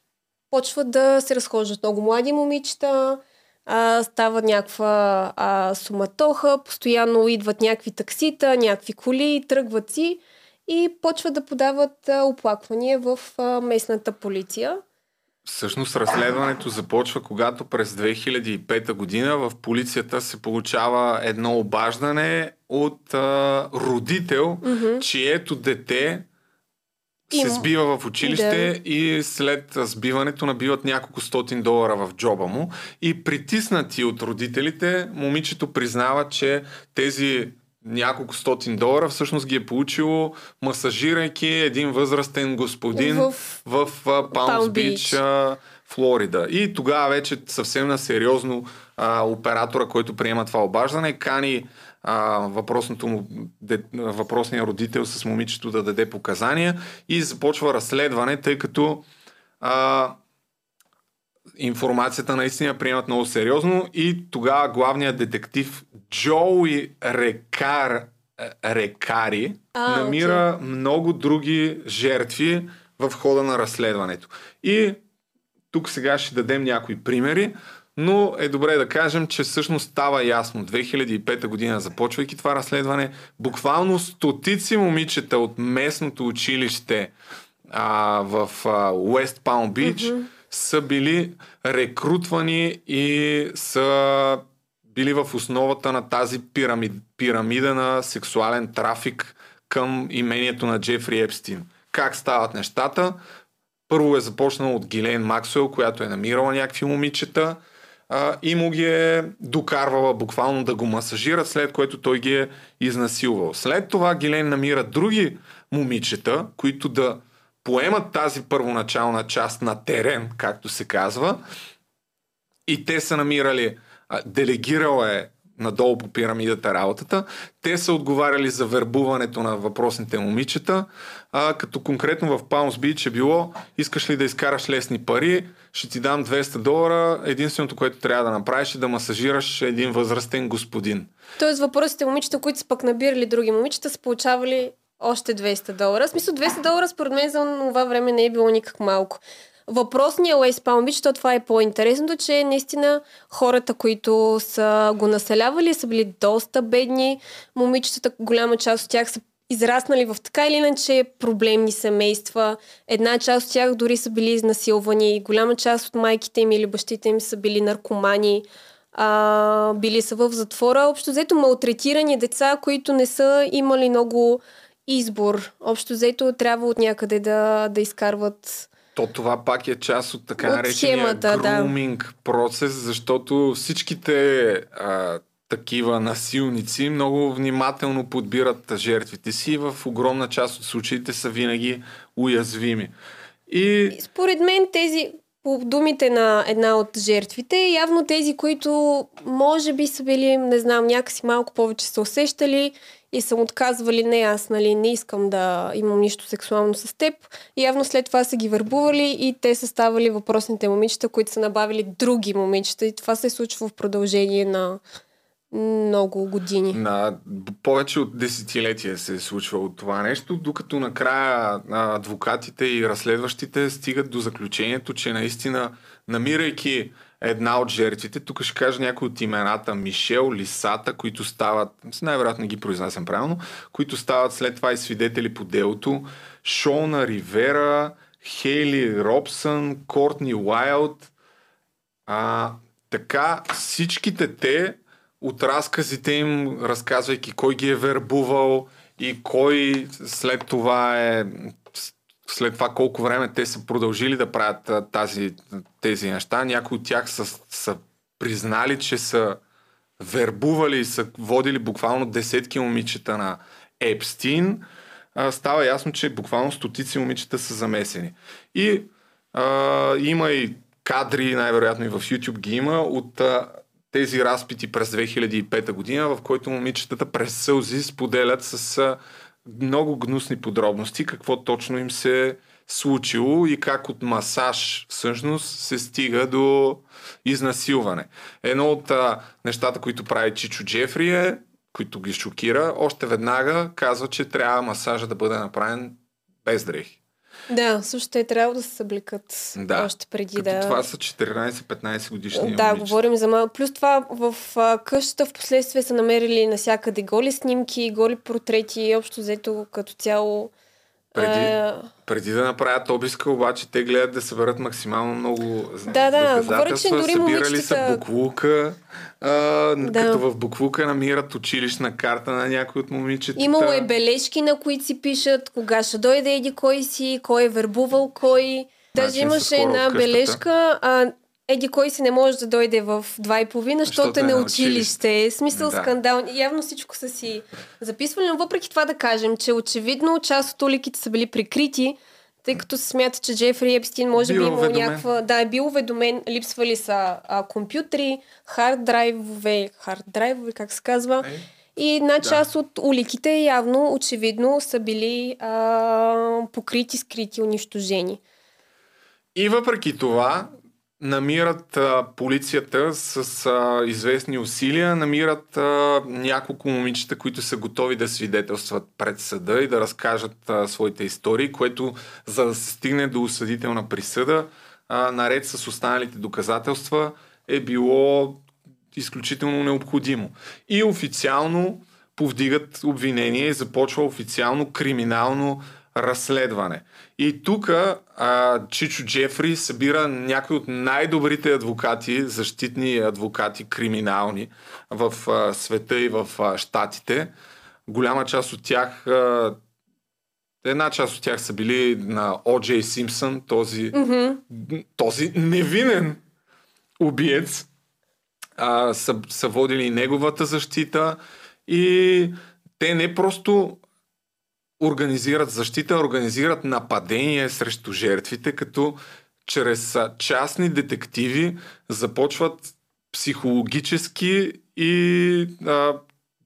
почват да се разхождат много млади момичета, а, става някаква а, суматоха, постоянно идват някакви таксита, някакви коли, тръгват си и почват да подават а, оплаквания в а, местната полиция. Всъщност разследването започва, когато през 2005 година в полицията се получава едно обаждане от а, родител, mm-hmm. чието дете се Им- сбива в училище и след сбиването набиват няколко стотин долара в джоба му. И притиснати от родителите, момичето признава, че тези няколко стотин долара всъщност ги е получило масажирайки един възрастен господин в, В- Палмс Бич, Флорида. И тогава вече съвсем на сериозно а, оператора, който приема това обаждане, кани а, въпросното му, де, въпросния родител с момичето да даде показания и започва разследване, тъй като а, информацията наистина приемат много сериозно и тогава главният детектив Джоуи Рекар, е, Рекари А, намира много други жертви в хода на разследването. И тук сега ще дадем някои примери, но е добре да кажем, че всъщност става ясно. 2005 година, започвайки това разследване, буквално стотици момичета от местното училище а, в а, Уест Палм Бич mm-hmm. са били рекрутвани и са били в основата на тази пирамид, пирамида на сексуален трафик към имението на Джефри Епстин. Как стават нещата? Първо е започнало от Гилейн Максуел, която е намирала някакви момичета а, и му ги е докарвала буквално да го масажират, след което той ги е изнасилвал. След това Гилейн намира други момичета, които да поемат тази първоначална част на терен, както се казва, и те са намирали, делегирала е надолу по пирамидата работата. Те са отговаряли за вербуването на въпросните момичета, а, като конкретно в Палмс Бич е било, искаш ли да изкараш лесни пари, ще ти дам 200 долара, единственото, което трябва да направиш е да масажираш един възрастен господин. Тоест въпросите момичета, които са пък набирали други момичета, са получавали още 200 долара. В смисъл 200 долара според мен за това време не е било никак малко. Въпросният Уейс Палм Бич, то това е по-интересното, че наистина хората, които са го населявали, са били доста бедни. Момичетата, голяма част от тях са израснали в така или иначе проблемни семейства. Една част от тях дори са били изнасилвани. Голяма част от майките им или бащите им са били наркомани. А, били са в затвора. Общо взето малтретирани деца, които не са имали много избор. Общо взето трябва от някъде да, да изкарват То това пак е част от така От наречения схемата, да. груминг процес, защото всичките а, такива насилници много внимателно подбират жертвите си и в огромна част от случаите са винаги уязвими. И Според мен тези, по думите на една от жертвите, явно тези, които може би са били, не знам, някакси малко повече са усещали и са отказвали, не аз, нали, не искам да имам нищо сексуално с теб. Явно след това са ги върбували и те са ставали въпросните момичета, които са набавили други момичета и това се случва в продължение на много години. на повече от десетилетия се е случвало това нещо, докато накрая адвокатите и разследващите стигат до заключението, че наистина, намирайки една от жертвите, тук ще кажа някои от имената, Мишел, Лисата, които стават, най-вероятно ги произнасям правилно, които стават след това и свидетели по делото, Шона Ривера, Хейли Робсън, Кортни Уайлд, а, така всичките те от разказите им, разказвайки кой ги е вербувал и кой след това е след това колко време те са продължили да правят тази, тези неща. Някои от тях са, са признали, че са вербували и са водили буквално десетки момичета на Епстин. Става ясно, че буквално стотици момичета са замесени. И а, има и кадри, най-вероятно и в YouTube ги има, от а, тези разпити през 2005 година, в който момичетата през сълзи споделят с много гнусни подробности какво точно им се случило и как от масаж всъщност се стига до изнасилване. Едно от а, нещата, които прави Чичо Джефри е, които ги шокира, още веднага казва, че трябва масажа да бъде направен без дрехи. Да, също те трябва да се съблекат Да. още преди Като да... това са 14-15 годишни Да, момичета. говорим за мал... Плюс това в а, къщата в последствие са намерили насякъде голи снимки, голи портрети, общо взето като цяло. Преди, а, преди да направят обиска, обаче те гледат да съберат максимално много Да, да, говоря, че дори Събирали са момичетата- буклука, а, Да. като в буклука намират училищна карта на някой от момичетата. Имало е бележки, на които си пишат кога ще дойде еди кой си, кой е вербувал кой. Даже Значи са имаше една бележка, а, еди кой си не може да дойде в два и половина, защото е е на училище. Смисъл Да. скандал. Явно всичко са си записвали, но въпреки това да кажем, че очевидно част от уликите са били прикрити, тъй като се смята, че Джефри Епстин може Бил би имал уведомен. някаква... Да, е бил уведомен, липсвали са а, компютри, хард драйвове, хард драйвове, как се казва. Е, И една Да. част от уликите явно, очевидно, са били а, покрити, скрити, унищожени. И въпреки това, намират а, полицията с а, известни усилия, намират а, няколко момичета, които са готови да свидетелстват пред съда и да разкажат а, своите истории, което за да се стигне до осъдителна присъда, а, наред с останалите доказателства, е било изключително необходимо. И официално повдигат обвинение и започва официално криминално разследване. И тук Чичо Джефри събира някои от най-добрите адвокати, защитни адвокати, криминални в а, света и в а, щатите. Голяма част от тях, а, една част от тях са били на О. Джей Симпсън, този, този невинен убиец. А, са, са водили неговата защита и те не просто организират защита, организират нападение срещу жертвите, като чрез частни детективи започват психологически и а,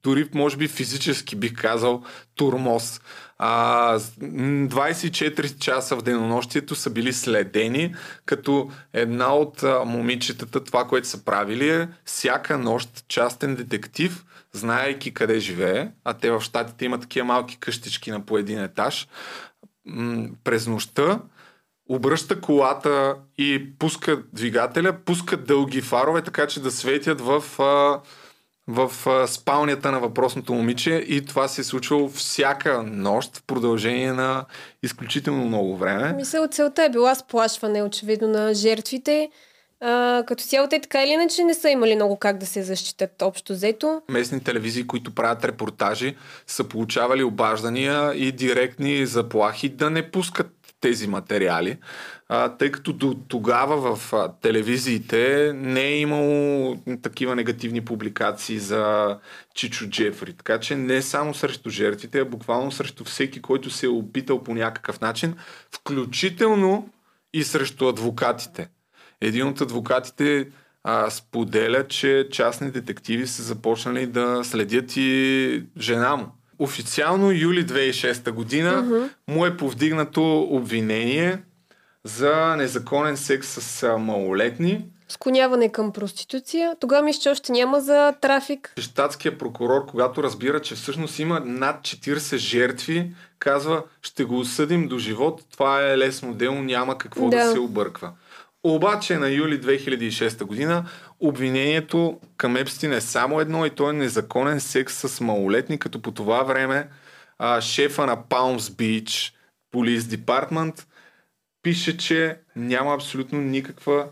дори може би физически бих казал турмоз. А, с- м, 24 часа в денонощието са били следени, като една от а, момичетата, това, което са правили е всяка нощ частен детектив, знаейки къде живее, а те в щатите имат такива малки къщички на по един етаж, м, през нощта обръща колата и пуска двигателя, пуска дълги фарове, така че да светят в, а, в спалнята на въпросното момиче и това се е случвало всяка нощ в продължение на изключително много време. Мисля, целта е била сплашване, очевидно, на жертвите. А, като цяло те така или иначе не са имали много как да се защитат общо взето. местни телевизии, които правят репортажи, са получавали обаждания и директни заплахи да не пускат тези материали, а, тъй като до тогава в а, телевизиите не е имало такива негативни публикации за Чичо Джефри. Така че не само срещу жертвите, а буквално срещу всеки, който се е опитал по някакъв начин, включително и срещу адвокатите. Един от адвокатите а, споделя, че частни детективи са започнали да следят и жена му. Официално юли 2006 година mm-hmm. му е повдигнато обвинение за незаконен секс с а, малолетни. Склоняване към проституция. Тогава мисля, че още няма за трафик. Щатският прокурор, когато разбира, че всъщност има над 40 жертви, казва, ще го осъдим до живот, това е лесно дело, няма какво Да. да се обърква. Обаче на юли 2006 година обвинението към Епстин е само едно и то е незаконен секс с малолетни, като по това време а, шефа на Palms Beach Police Department пише, че няма абсолютно никаква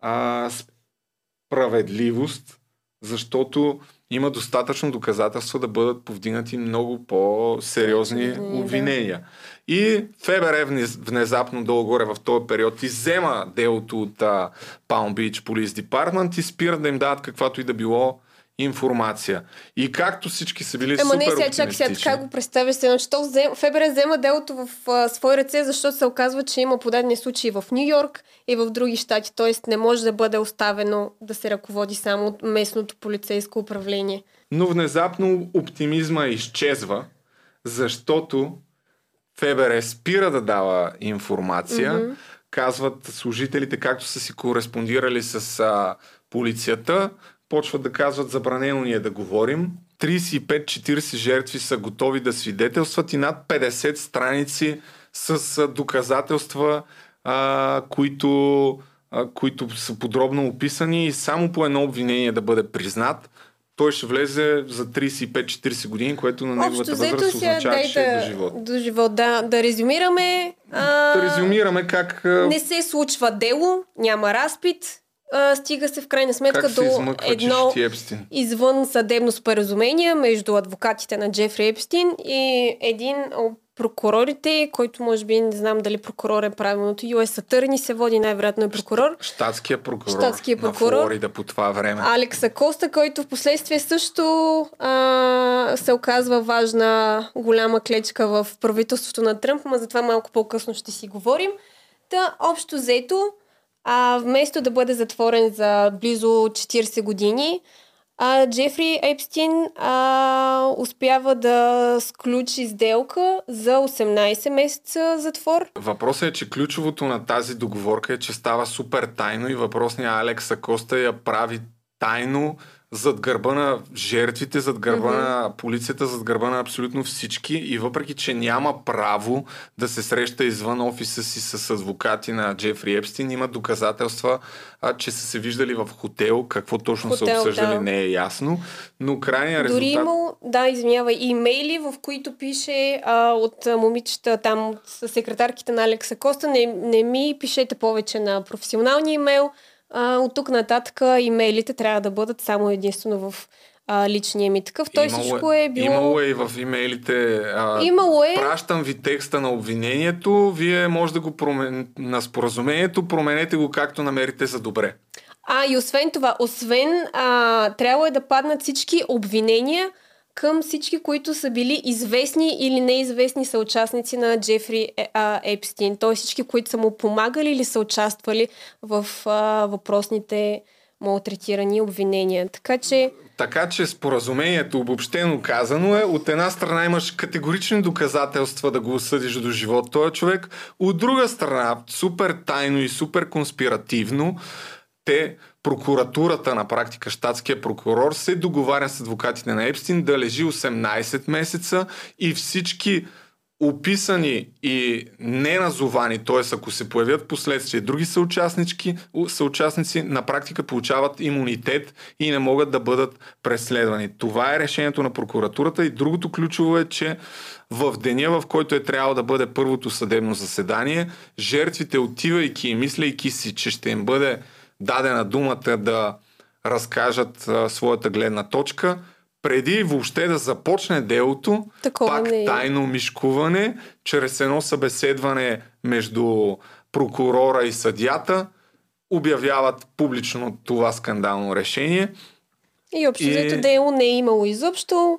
а, справедливост, защото има достатъчно доказателства да бъдат повдигнати много по-сериозни Обвинения. И ФБР внез- внезапно долу-горе в този период иззема делото от Palm Beach Police Department и спира да им дават каквато и да било информация. И както всички са били Ема супер не, сега чакай сега, така го представяш се, че то взем, ФБР взема делото в а, свои ръце, защото се оказва, че има подадени случаи в Нью Йорк и в други щати, т.е. не може да бъде оставено да се ръководи само от местното полицейско управление. Но внезапно оптимизма изчезва, защото ФБР спира да дава информация. Mm-hmm. Казват служителите, както са си кореспондирали с а, полицията, почват да казват забранено ни е да говорим. 35-40 жертви са готови да свидетелстват и над 50 страници с доказателства, а, които, а, които са подробно описани и само по едно обвинение да бъде признат, той ще влезе за 35-40 години, което на неговата Общо възраст означава, че е да, до живот. до живот. Да, да резюмираме. А, Да резюмираме как, Не се случва дело, няма разпит, а, стига се в крайна сметка как до едно извън съдебно споразумение между адвокатите на Джефри Епстин и един от прокурорите, който може би не знам дали прокурор е правилното, US Attorney се води, най-вероятно е прокурор. Штатския прокурор, Щатския прокурор. на Флорида по това време. Алекса Коста, който в последствие също а, се оказва важна голяма клечка в правителството на Тръмп, но за това малко по-късно ще си говорим. Та, общо взето, а, вместо да бъде затворен за близо 40 години, а, Джефри Епстин а, успява да сключи сделка за 18 месеца затвор. Въпросът е, че ключовото на тази договорка е, че става супер тайно и въпросният Алекс Акоста я прави тайно зад гърба на жертвите, зад гърба Мгм. на полицията, зад гърба на абсолютно всички и въпреки, че няма право да се среща извън офиса си с адвокати на Джефри Епстин, има доказателства, а, че са се виждали в хотел, какво точно са Хотел, обсъждали да. не е ясно, но крайният Дори резултат... имал, да, извинявай, имейли, в които пише а, от момичета там, от секретарките на Алекса Коста, не, не ми пишете повече на професионалния имейл. А, от тук нататък имейлите трябва да бъдат само единствено в а, личния ми такъв. Той Имало всичко е било... Имало е и в имейлите. А, Имало е. Пращам ви текста на обвинението. Вие може да го промен... на споразумението. Променете го както намерите за добре. А, и освен това, освен а, трябва е да паднат всички обвинения към всички, които са били известни или неизвестни съучастници на Джефри Е- Епстин. Т.е. всички, които са му помагали или са участвали в а, въпросните малтретирани обвинения. Така че, Така че споразумението, обобщено казано е, от една страна имаш категорични доказателства да го осъдиш до живот този човек, от друга страна, супер тайно и супер конспиративно, те, прокуратурата на практика, щатския прокурор, се договаря с адвокатите на Епстин да лежи 18 месеца и всички описани и неназовани, т.е. ако се появят последствия други съучастнички, съучастници, на практика получават имунитет и не могат да бъдат преследвани. Това е решението на прокуратурата и другото ключово е, че в деня, в който е трябвало да бъде първото съдебно заседание, жертвите отивайки и мислейки си, че ще им бъде дадена думата да разкажат а, своята гледна точка, преди въобще да започне делото, Такова пак не е. тайно мишкуване, чрез едно събеседване между прокурора и съдята, обявяват публично това скандално решение. и общо И- дело не е имало изобщо.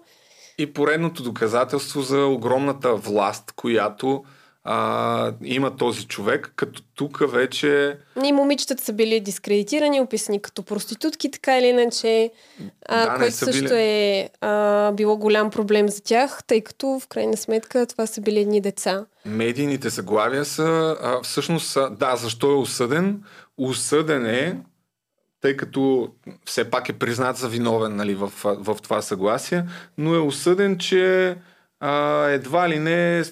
И поредното доказателство за огромната власт, която а, има този човек, като тук вече И момичетата са били дискредитирани, описани като проститутки, така или иначе, а, Да, което също били- е а, било голям проблем за тях, тъй като в крайна сметка това са били едни деца. медийните заглавия са а, всъщност са, да, защо е осъден? Осъден е, тъй като все пак е признат за виновен нали, в, в това съгласие, но е осъден, че а, едва ли не е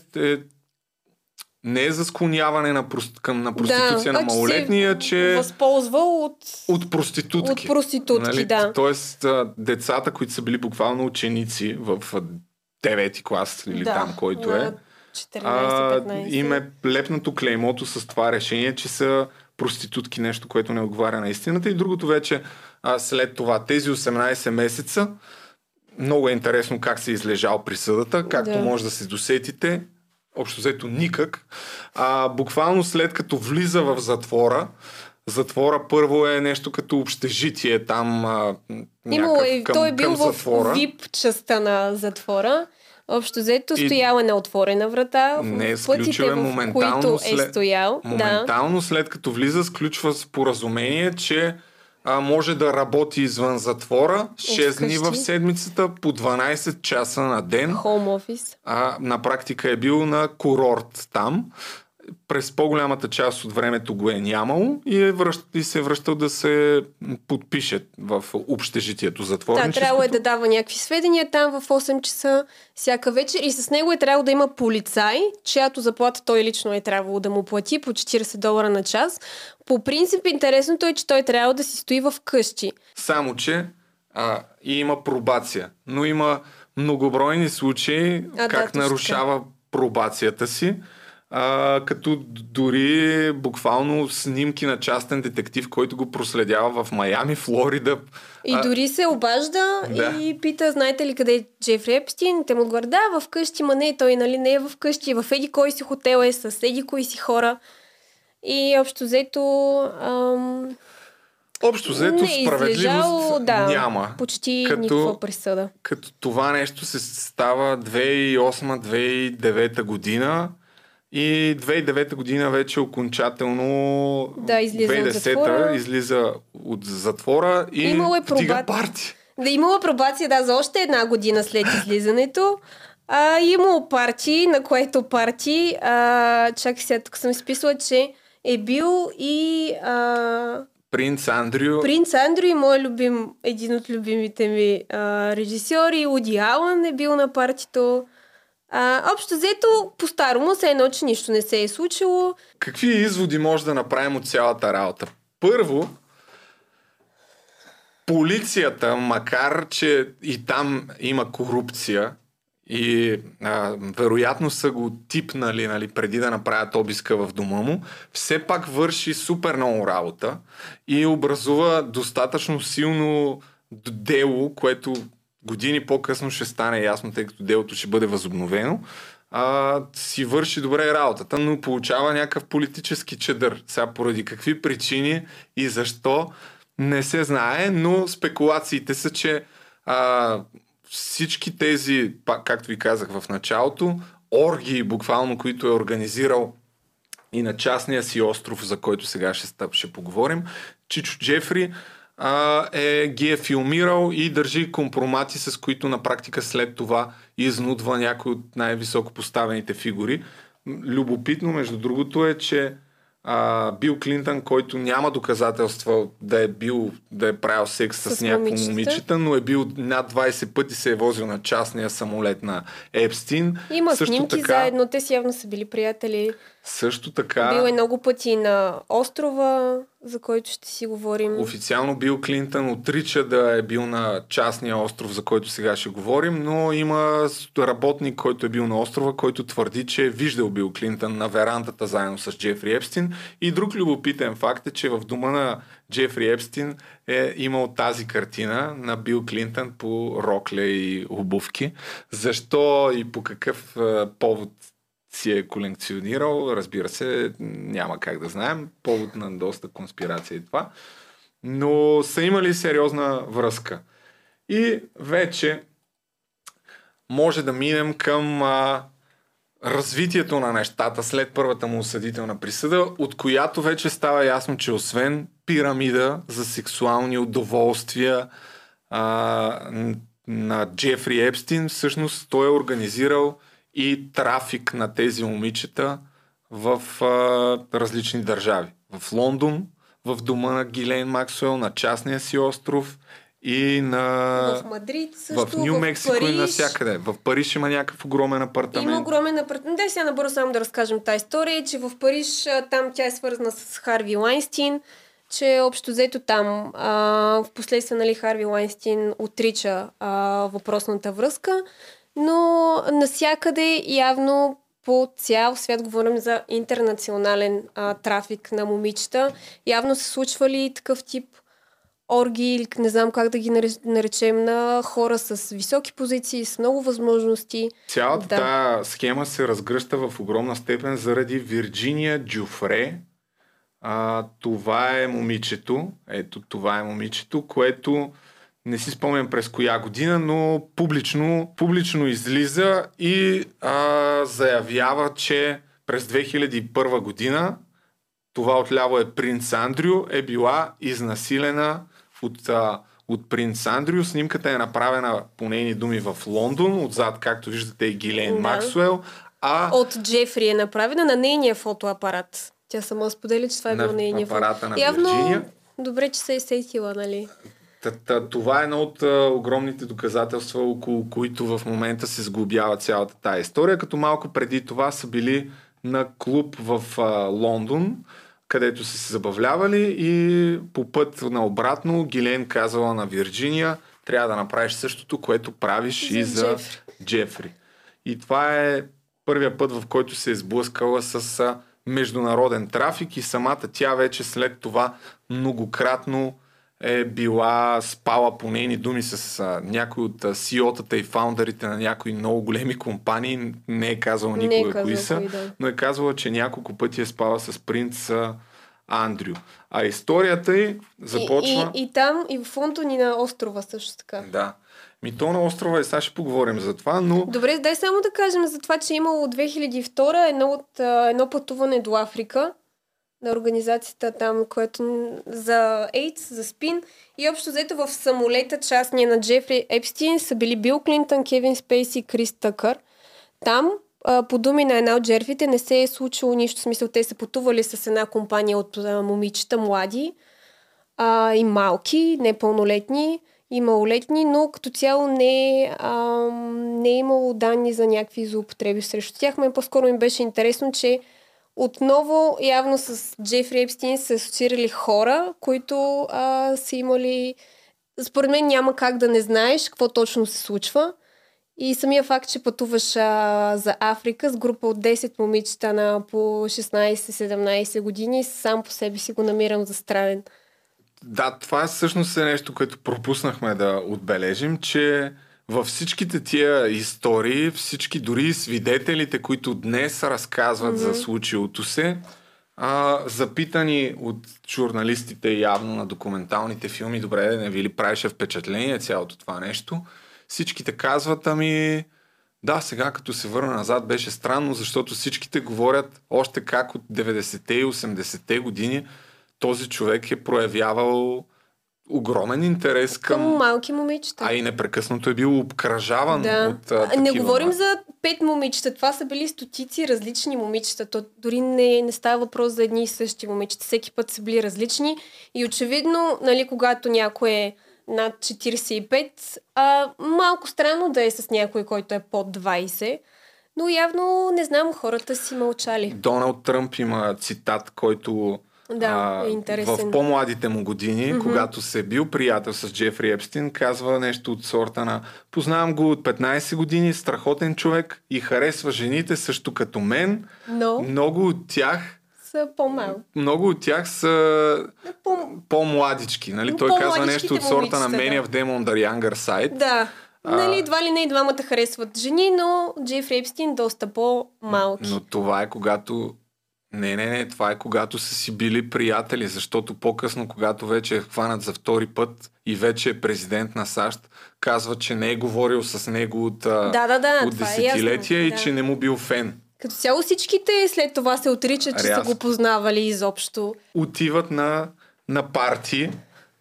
не е за склоняване на, прост, към, на проституция да, на а, че се малолетния, че Възползвал от, от проститутки. от проститутки, да. Тоест, децата, които са били буквално ученици в а, 9 клас или да, там, който на е, 14-15. им е лепнато клеймото с това решение, че са проститутки, нещо, което не отговаря на истината. И другото вече, а, след това, тези 18 месеца, много е интересно как се излежал присъдата, както Да. може да се досетите, общо взето никак. А, буквално след като влиза в затвора, затвора първо е нещо като общежитие там. А, Имало е, към, той е бил в. VIP частта на затвора. Общо взето И- стояла на отворена врата. в Не, сключил е в моментално които е след- стоял. Да. Моментално след като влиза, сключва споразумение, че а, може да работи извън затвора 6 дни в седмицата по 12 часа на ден. Хоум офис. А, на практика е бил на курорт там. През по-голямата част от времето го е нямало и, е връщ, и се е връщал да се подпише в общежитието Да, затворническото. трябвало е да дава някакви сведения там в 8 часа всяка вечер и с него е трябвало да има полицай, чиято заплата той лично е трябвало да му плати по 40 долара на час. По принцип интересното е, че той трябва да си стои в къщи. Само, че а, и има пробация. Но има многобройни случаи А, да, как точно нарушава пробацията си. А, като дори буквално снимки на частен детектив, който го проследява в Майами, Флорида. И А, дори се обажда Да. и пита, знаете ли къде е Джефри Епстин? Те му отговарят, да, в къщи, ма не, той нали не е в къщи, в еди кой си хотел е, с еди кои си хора. И общо взето ам, Общо взето е справедливост излежало, да, няма. почти Като- никаква присъда. Като това нещо се става 2008-2009 година и 2009 година вече окончателно Да, излиза от 2010 затвора. излиза от затвора и Имало е пробация. парти. Да, имала пробация, да, за още една година след излизането. А, имало парти, на което парти, а, чакай сега, тук съм изписала, че е бил и а, Принц Андрю принц Андрю и мой любим, един от любимите ми а, режисьори, Уди Алън е бил на партито. А, общо взето, по-старому се едно, че нищо не се е случило. Какви изводи може да направим от цялата работа? Първо, полицията, макар че и там има корупция и а, вероятно са го типнали нали, преди да направят обиска в дома му, все пак върши супер много работа и образува достатъчно силно дело, което години по-късно ще стане ясно, тъй като делото ще бъде възобновено, а, си върши добре работата, но получава някакъв политически чедър. Сега поради какви причини и защо не се знае, но спекулациите са, че а, всички тези, пак, както ви казах в началото, оргии буквално, които е организирал и на частния си остров, за който сега ще, ще поговорим, Чичо Джефри а, е, ги е филмирал и държи компромати, с които на практика след това изнудва някои от най-високо поставените фигури. Любопитно, между другото, е, че а, Бил Клинтън, който няма доказателства да е бил, да е правил секс с, С с някакво момичета. момичета, но е бил над 20 пъти се е возил на частния самолет на Епстин. Има Също снимки така, заедно, те си явно са били приятели. Също така, Бил е много пъти на острова, за който ще си говорим. Официално Бил Клинтън отрича да е бил на частния остров, за който сега ще говорим, но има работник, който е бил на острова, който твърди, че е виждал Бил Клинтън на верандата заедно с Джефри Епстин. И друг любопитен факт е, че в дома на Джефри Епстин е имал тази картина на Бил Клинтън по рокле и обувки. Защо и по какъв е, повод си е колекционирал, разбира се, няма как да знаем. Повод на доста конспирация и това. Но са имали сериозна връзка. И вече може да минем към а, развитието на нещата след първата му осъдителна присъда, от която вече става ясно, че освен пирамида за сексуални удоволствия а, на Джефри Епстин, всъщност той е организирал и трафик на тези момичета в а, различни държави. В Лондон, в дома на Гилейн Максуел, на частния си остров и на... в Мадрид също, в Нью Мексико Париж. и навсякъде. В Париж има някакъв огромен апартамент. Има огромен апартамент. Да, сега набързо само да разкажем тази история, че в Париж там тя е свързана с Харви Лайнстин, че общо взето там а, в последствие нали, Харви Лайнстин отрича а, въпросната връзка, но насякъде явно по цял свят говорим за интернационален а, трафик на момичета. Явно се случвали такъв тип орги или не знам как да ги наре- наречем на хора с високи позиции, с много възможности. Цялата Да. тази схема се разгръща в огромна степен заради Вирджиния Джуфре. А, това е момичето. Ето, това е момичето, което не си спомням през коя година, но публично, публично излиза и а, заявява, че през 2001 година това отляво е принц Андрю, е била изнасилена от, а, от принц Андрю. Снимката е направена по нейни думи в Лондон, отзад, както виждате, е Гилен Да. Максуел, А от Джефри е направена на нейния фотоапарат. Тя сама сподели, че това е На бил нейния апарата на Явно, Вирджиния. добре, че се е сетила, нали? Та, това е едно от а, огромните доказателства, около които в момента се сглобява цялата тая история, като малко преди това са били на клуб в а, Лондон, където са се забавлявали и по път на обратно Гилен казала на Вирджиния, трябва да направиш същото, което правиш За и за Джефри. Джефри. И това е първия път, в който се е сблъскала с а, международен трафик и самата тя вече след това многократно е била спала по нейни думи с а, някои от CEO-тата и фаундърите на някои много големи компании. Не е казала Не е никога казала кои са, кои, да. но е казала, че няколко пъти е спала с принц а, Андрю. А историята й започва... И, и, и там, и в Лондон, и на острова също така. Да. Ми то на острова и сега ще поговорим за това, но... Добре, дай само да кажем за това, че е имало от 2002 едно, от, едно пътуване до Африка на организацията там, което за AIDS, за СПИН. И общо взето в самолета частния на Джефри Епстин са били Бил Клинтън, Кевин Спейси и Крис Тъкър. Там, по думи на една от жертвите, не се е случило нищо. Смисъл, те са пътували с една компания от момичета, млади а, и малки, непълнолетни и малолетни, но като цяло не, а, не е имало данни за някакви злоупотреби срещу тях. Мен по-скоро ми беше интересно, че отново явно с Джефри Епстин са асоциирали хора, които а, са имали... Според мен няма как да не знаеш какво точно се случва. И самия факт, че пътуваш а, за Африка с група от 10 момичета на по 16-17 години, сам по себе си го намирам за странен. Да, това всъщност е нещо, което пропуснахме да отбележим, че във всичките тия истории, всички дори свидетелите, които днес разказват mm-hmm. за случилото се, а, запитани от журналистите явно на документалните филми, добре, не ви ли правеше впечатление цялото това нещо, всичките казват, ами да, сега като се върна назад беше странно, защото всичките говорят още как от 90-те и 80-те години този човек е проявявал огромен интерес към... Към малки момичета. А и непрекъснато е бил обкръжаван Да. от а, не такива говорим млади. за пет момичета. Това са били стотици различни момичета. То дори не, не става въпрос за едни и същи момичета. Всеки път са били различни. И очевидно, нали, когато някой е над 45, а, малко странно да е с някой, който е под 20. Но явно, не знам, хората си мълчали. Доналд Тръмп има цитат, който Да, е интересен. в по-младите му години, mm-hmm. когато се е бил приятел с Джефри Епстин, казва нещо от сорта на Познавам го от 15 години, страхотен човек и харесва жените също като мен. Но Много от тях са по-малко. много от тях са По... по-младички. Нали? Той казва нещо от сорта на Many of them on the younger side. Да. А. Нали, едва ли не и двамата харесват жени, но Джефри Епстин доста по-малки. Но това е когато... Не, не, не, това е когато са си били приятели, защото по-късно, когато вече е хванат за втори път и вече е президент на САЩ, казва, че не е говорил с него от, Да, да, да, от това е десетилетия ясно, и да. че не му бил фен. Като цяло всичките след това се отричат, че са Рязко. го познавали изобщо. Отиват на, на парти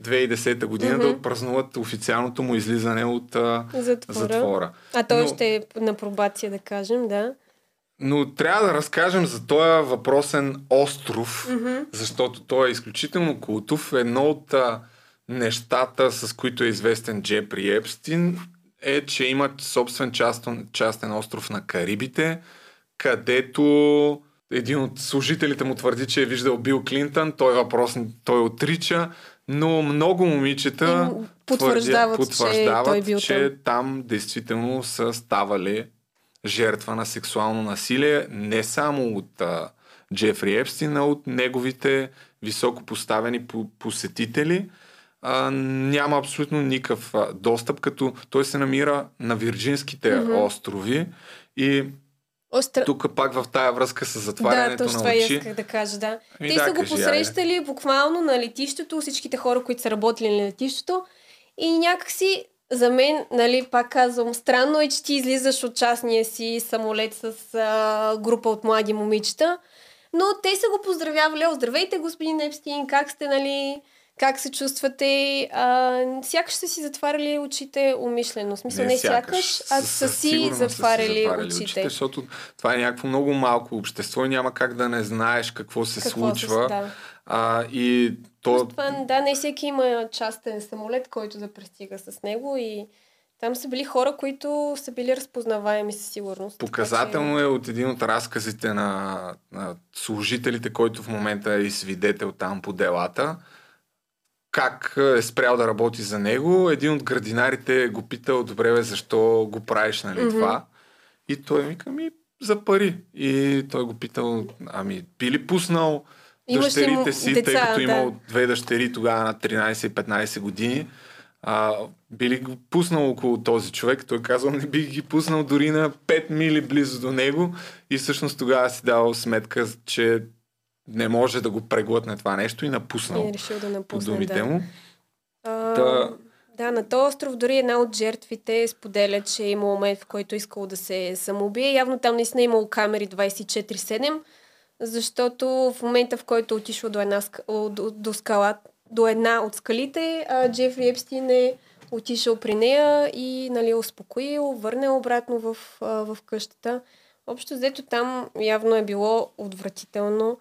2010 година да отпразнуват официалното му излизане от а, Затвора. затвора. А той Но- ще е на пробация, да кажем, да. Но трябва да разкажем за този въпросен остров, mm-hmm. защото той е изключително култов. Едно от а, нещата, с които е известен Джепри Епстин, е, че имат собствен частен, частен остров на Карибите, където един от служителите му твърди, че е виждал Бил Клинтън. Той въпрос той отрича, но много момичета потвърждават, твърдят, че потвърждават, той бил че там действително са ставали жертва на сексуално насилие не само от а, Джефри Епстин, а от неговите високо поставени по- посетители. А, няма абсолютно никакъв а, достъп, като той се намира на Вирджинските mm-hmm. острови и Остра... тук пак в тая връзка с Да, затварянето точно на това очи. исках да кажа, да. Ами Те да, са го кажи, посрещали буквално на летището, всичките хора, които са работили на летището. И някакси, за мен, нали, пак казвам, странно е, че ти излизаш от частния си самолет с а, група от млади момичета. Но те са го поздравявали. О, здравейте, господин Епстин, как сте, нали? как се чувствате. А, сякаш са си затваряли очите умишлено. В смисъл не, не сякаш, а са си затваряли, затваряли очите. очите. Защото това е някакво много малко общество и няма как да не знаеш какво се какво случва. Се, да. А, и то... Това, да, не всеки има частен самолет, който да пристига с него и там са били хора, които са били разпознаваеми със сигурност. Показателно че... е от един от разказите на, на служителите, който в момента е и свидетел там по делата, как е спрял да работи за него. Един от градинарите го питал, добре бе, защо го правиш, нали, mm-hmm. това? И той ми ми, за пари. И той го питал, ами, би ли пуснал дъщерите си, деца, тъй като да. имал две дъщери тогава на 13 и 15 години, а, би ли го пуснал около този човек? Той казал, не бих ги пуснал дори на 5 мили близо до него и всъщност тогава си дал сметка, че не може да го преглътне това нещо и напуснал. И е решил да напусне, думите да. му. А, да. да, на този остров дори една от жертвите споделя, че е имал момент, в който е искал да се самоубие. Явно там наистина е имало камери 24-7, защото в момента, в който е отишъл до, една, до, до, скала, до една от скалите, а, Джефри Епстин е отишъл при нея и нали, успокоил, върнал обратно в, в къщата. Общо взето там явно е било отвратително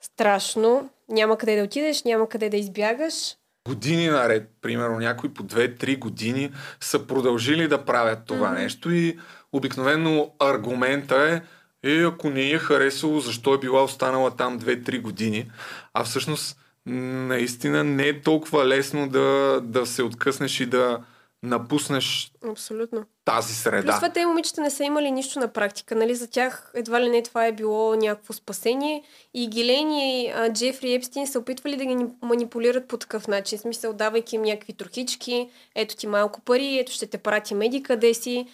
страшно. Няма къде да отидеш, няма къде да избягаш. Години наред, примерно някои по 2-3 години са продължили да правят това mm-hmm. нещо и обикновено аргумента е е, ако не е харесало, защо е била останала там 2-3 години. А всъщност наистина не е толкова лесно да, да се откъснеш и да, напуснеш Абсолютно. тази среда. Плюс това те момичета не са имали нищо на практика. Нали? За тях едва ли не това е било някакво спасение. И Гилен и а, Джефри Епстин са опитвали да ги манипулират по такъв начин. В смисъл, давайки им някакви трохички, ето ти малко пари, ето ще те прати меди къде си.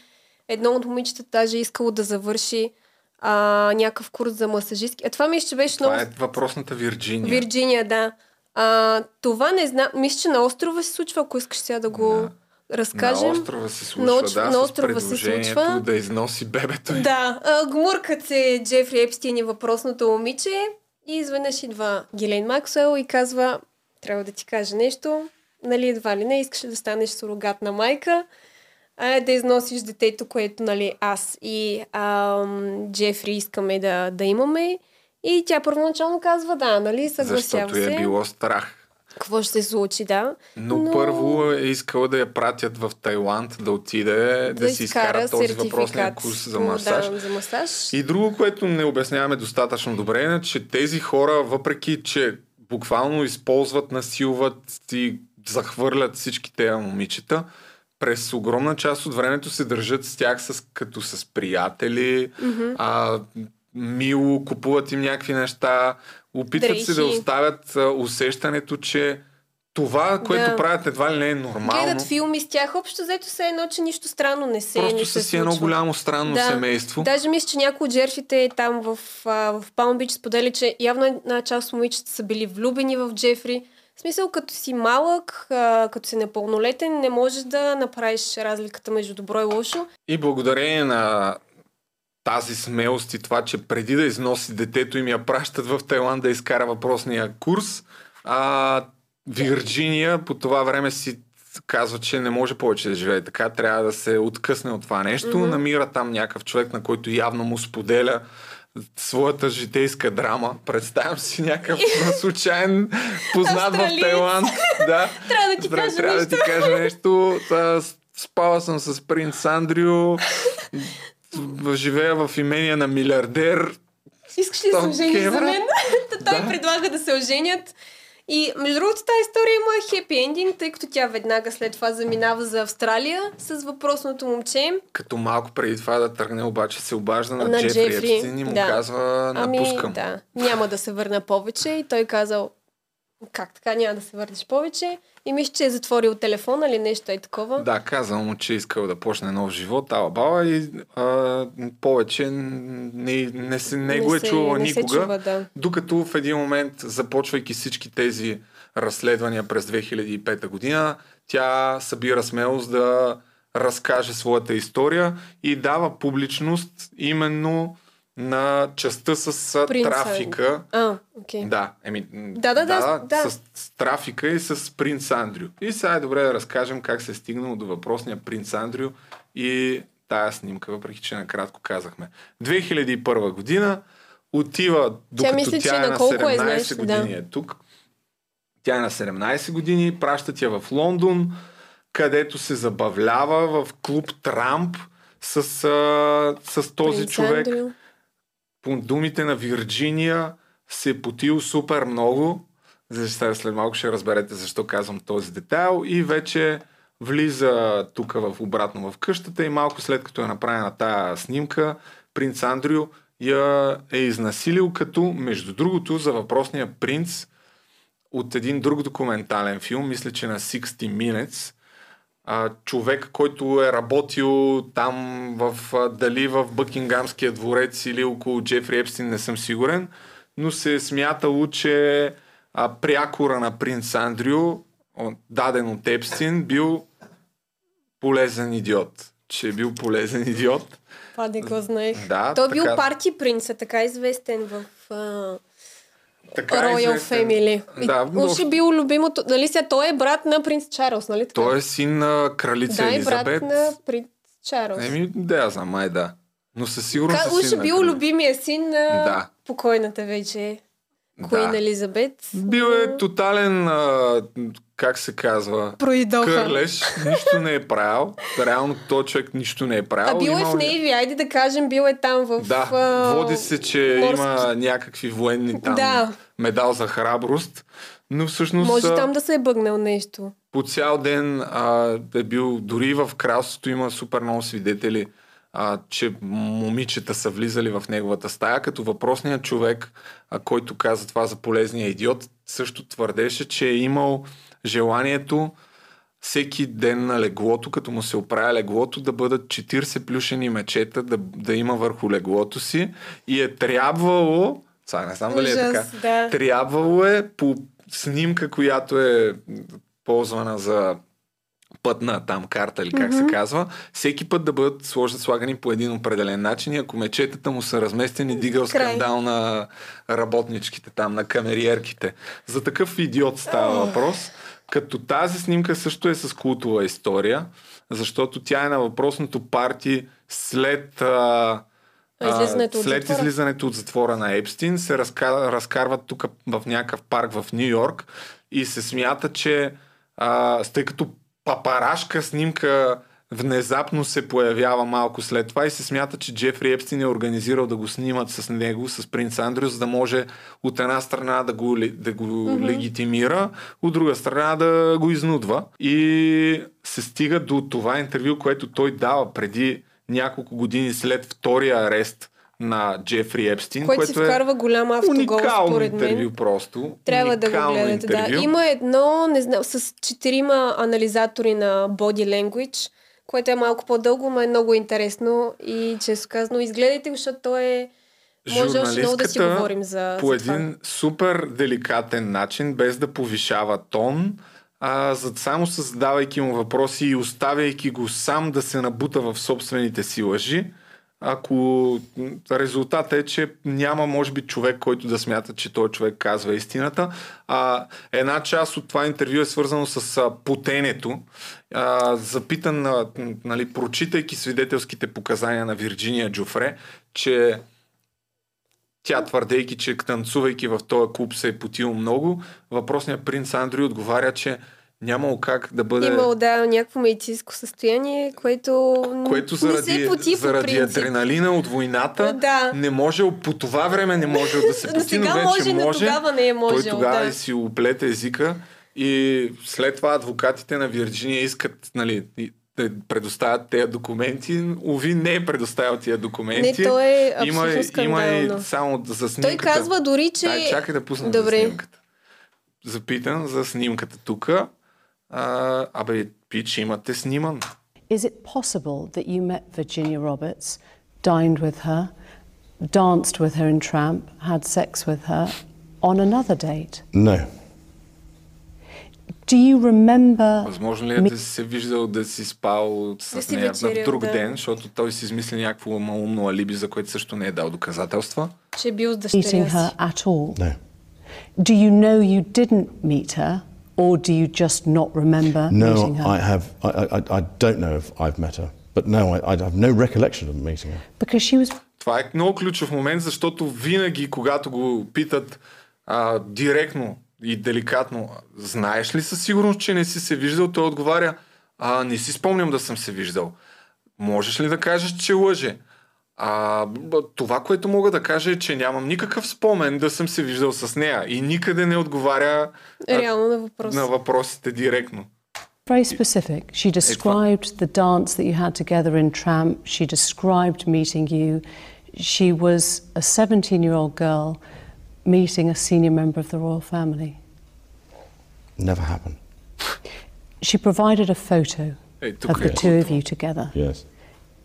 Едно от момичетата даже е искало да завърши а, някакъв курс за масажистки. А това мисля, че беше това много... е въпросната Вирджиния. Вирджиния, да. А, това не знам. Мисля, че на острова се случва, ако искаш сега да го... Да разкажем. На острова се случва, на, да, на острова се случва. да износи бебето. Да, гмуркат се Джефри Епстин и въпросното момиче и изведнъж идва Гилен Максуел и казва, трябва да ти кажа нещо, нали едва ли не, искаш да станеш сурогатна майка, а, да износиш детето, което нали аз и ам, Джефри искаме да, да имаме. И тя първоначално казва да, нали, съгласява Защото се. е било страх какво ще се случи, да. Но, но първо е искала да я пратят в Тайланд, да отиде, да, да си изкара този въпросния курс за масаж. Да, за масаж. И друго, което не обясняваме достатъчно добре, е, че тези хора, въпреки, че буквално използват, насилват и захвърлят всички тези момичета, през огромна част от времето се държат с тях с, като с приятели, mm-hmm. а, мило, купуват им някакви неща, Опитват Дрехи. се да оставят а, усещането, че това, което да. правят едва ли не е нормално. Гледат филми с тях, общо взето се едно, че нищо странно не се Просто са си едно голямо странно да. семейство. Даже мисля, че някои от жертвите там в, в Палм Бич сподели, че явно една част от момичета са били влюбени в Джефри. В смисъл, като си малък, а, като си непълнолетен, не можеш да направиш разликата между добро и лошо. И благодарение на тази смелост и това, че преди да износи детето им я пращат в Тайланд да изкара въпросния курс, а Вирджиния по това време си казва, че не може повече да живее така, трябва да се откъсне от това нещо. Mm-hmm. Намира там някакъв човек, на който явно му споделя своята житейска драма. Представям си някакъв *laughs* случайен познат в Тайланд. Да. *laughs* трябва да ти кажа трябва нещо. да ти кажа *laughs* нещо. Спала съм с принц Андрю живея в имения на милиардер. Искаш ли да се ожениш за мен? Той да. предлага да се оженят. И между другото тази история има хепи ендинг, тъй като тя веднага след това заминава за Австралия с въпросното момче. Като малко преди това да тръгне, обаче се обажда на, на Джефри, Джефри Епстин и му да. казва напускам. Ами, да, няма да се върна повече и той казал как така няма да се върнеш повече? И мисля, че е затворил телефона или нещо е такова. Да, казал му, че е искал да почне нов живот, ала баба и а, повече не, не, се, не, не го е чувала никога. Чува, да. Докато в един момент, започвайки всички тези разследвания през 2005 година, тя събира смелост да разкаже своята история и дава публичност именно на частта с Принца. трафика. А, окей. Да, еми, Да, да, да, да. С, с трафика и с принц Андрю. И сега е добре да разкажем как се е стигнало до въпросния принц Андрю и тая снимка, въпреки че накратко казахме. 2001 година отива, докато мисля, тя, е на на колко е, 17 знаеш, години да. е тук. Тя е на 17 години, пращат я в Лондон, където се забавлява в клуб Трамп с, а, с този Принц човек Андрю. По думите на Вирджиния се е потил супер много. За- След малко ще разберете защо казвам този детайл. И вече влиза тук в обратно в къщата и малко след като е направена тая снимка, принц Андрю я е изнасилил, като между другото за въпросния принц от един друг документален филм, мисля, че на 60 Minutes, а, човек, който е работил там в, а, дали в Бъкингамския дворец или около Джефри Епстин, не съм сигурен, но се е смятало, че а, прякора на принц Андрю, даден от Епстин, бил полезен идиот. Че е бил полезен идиот. Това не го знаех. Да, Той е бил така- парти принц, е така известен в а, Така е Royal известен. Family. Да, но Уж е бил любимото. Нали сега той е брат на принц Чарлз, нали така? той е син на кралица да, и Елизабет. брат на принц Чарлз. Еми, да, я знам, май да. Но със сигурност Ка, е уж син е бил любимия син на Да. покойната вече Куин Да. Елизабет. Бил е тотален, а, как се казва, Проидоха. кърлеш, нищо не е правил. Реално този човек нищо не е правил. А бил е в Нейви, айде да кажем, бил е там в... Да, а, води се, че морски- има някакви военни там Да. медал за храброст, но всъщност Може там да се е бъгнал нещо. по цял ден а, е бил, дори в кралството има супер много свидетели, а, че момичета са влизали в неговата стая, като въпросният човек, а, който каза това за полезния идиот, също твърдеше, че е имал желанието всеки ден на леглото, като му се оправя леглото, да бъдат 40 плюшени мечета да, да има върху леглото си и е трябвало, сега не знам дали е така, да. трябвало е по снимка, която е ползвана за пътна там карта или как mm-hmm. се казва, всеки път да бъдат сложат, слагани по един определен начин и ако мечетата му са разместени, дигал Край. скандал на работничките там, на камериерките. За такъв идиот става въпрос. Като тази снимка също е с култова история, защото тя е на въпросното парти след а, Излизането от след затвора. излизането от затвора на Епстин се разка, разкарват тук в някакъв парк в Нью Йорк и се смята, че а, тъй като папарашка снимка внезапно се появява малко след това и се смята, че Джефри Епстин е организирал да го снимат с него, с принц Андрю, за да може от една страна да го, да го mm-hmm. легитимира, от друга страна да го изнудва. И се стига до това интервю, което той дава преди няколко години след втория арест на Джефри Епстин, Което което си вкарва голям автогол, според мен. интервю просто. Трябва да го гледате. Да. интервю. Има едно, не знам, с четирима анализатори на Body Language, което е малко по-дълго, но е много интересно и често казано, изгледайте го, защото то е... Може още много да си говорим за, по за това. един супер деликатен начин, без да повишава тон, а, за, само създавайки му въпроси и оставяйки го сам да се набута в собствените си лъжи, ако резултатът е, че няма, може би, човек, който да смята, че той човек казва истината. А, една част от това интервю е свързано с а, потенето. А, запитан, а, нали, прочитайки свидетелските показания на Вирджиния Джофре, че тя твърдейки, че танцувайки в този клуб се е потил много, въпросният принц Андрю отговаря, че нямало как да бъде... Имал, да, някакво медицинско състояние, което, което не се заради, поти по заради принцип. адреналина от войната Да. не можел, по това време не можел да се *laughs* Но поти, но сега вече може, но може. тогава не е Той можел, тогава да. си оплете езика и след това адвокатите на Вирджиния искат нали, да предоставят тези документи. Ови не е предоставил тия документи. Не, то е има, има и само за снимката. Той казва дори, че... Дай, чакай да пусна Добре. за снимката. Запитан за снимката тук. А, абе, пич, имате сниман. Is it possible that you met Virginia Roberts, dined with her, danced with her in Tramp, had sex with her on another date? No. Do you remember Възможно ли е да си се виждал да си спал с нея на вечерял, друг да. ден, защото той си измисли някакво малумно алиби, за което също не е дал доказателства? Че е бил с meeting дъщеря her си. at all? No. Do you know you didn't meet her, or do you just not remember No, meeting her? I have. I, I, I don't know if I've met her, but no, I, I have no recollection of meeting her. Because she was Това е много ключов момент, защото винаги, когато го питат а, директно и деликатно, знаеш ли със сигурност, че не си се виждал, той отговаря, а, не си спомням да съм се виждал. Можеш ли да кажеш, че лъже? А, това, което мога да кажа е, че нямам никакъв спомен да съм се виждал с нея и никъде не отговаря Реално на въпрос. на въпросите директно. very specific. She described the dance that you had together in Tramp. She described meeting you. She was a 17 year old girl meeting a senior member of the royal family. Never happened. She provided a photo Е, тук of the е. two of you together. Yes,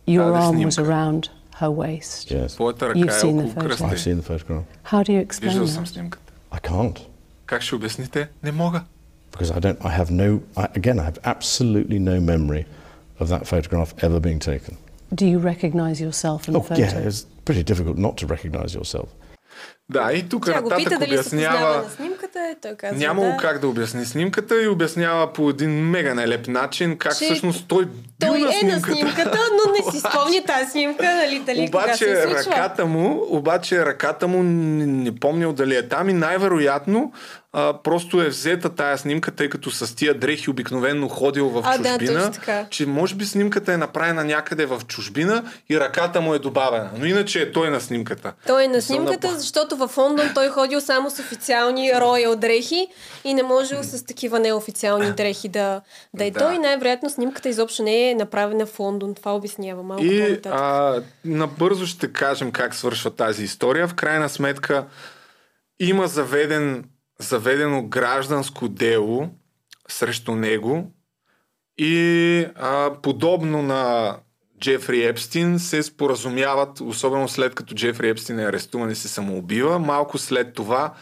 Your arm was around her waist. yes. Твоята You've ръка е seen the около photo. I've кръста. seen the photograph. How do you explain Виждал съм that? снимката. I can't Как ще обясните? Не мога. because I don't. I have no. I, again, I have absolutely no memory of that photograph ever being taken. Do you recognise yourself in the Oh, photo? yeah, it's pretty difficult not to recognise yourself. Да, и тук Тя нататък пита дали обяснява... на снимката и той казва Нямало да. как да обясни снимката и обяснява по един мега нелеп начин как Че всъщност той бил Той на е на снимката. снимката, но не си спомни тази снимка, нали, дали кога се Обаче е ръката му, обаче ръката му не, не помнял дали е там и най-вероятно а, просто е взета тая снимка, тъй като с тия дрехи обикновенно ходил в А, да, чужбина, точно така. че може би снимката е направена някъде в чужбина и ръката му е добавена. Но иначе е той на снимката. Той е на съм снимката, напо- защото в Лондон той ходил само с официални роял дрехи и не можел с такива неофициални дрехи да, да е Да. той. Най-вероятно снимката изобщо не е направена в Лондон. Това обяснява малко И а, набързо ще кажем как свършва тази история. В крайна сметка има заведен, заведено гражданско дело срещу него и а, подобно на Джефри Епстин се споразумяват, особено след като Джефри Епстин е арестуван и се самоубива, малко след това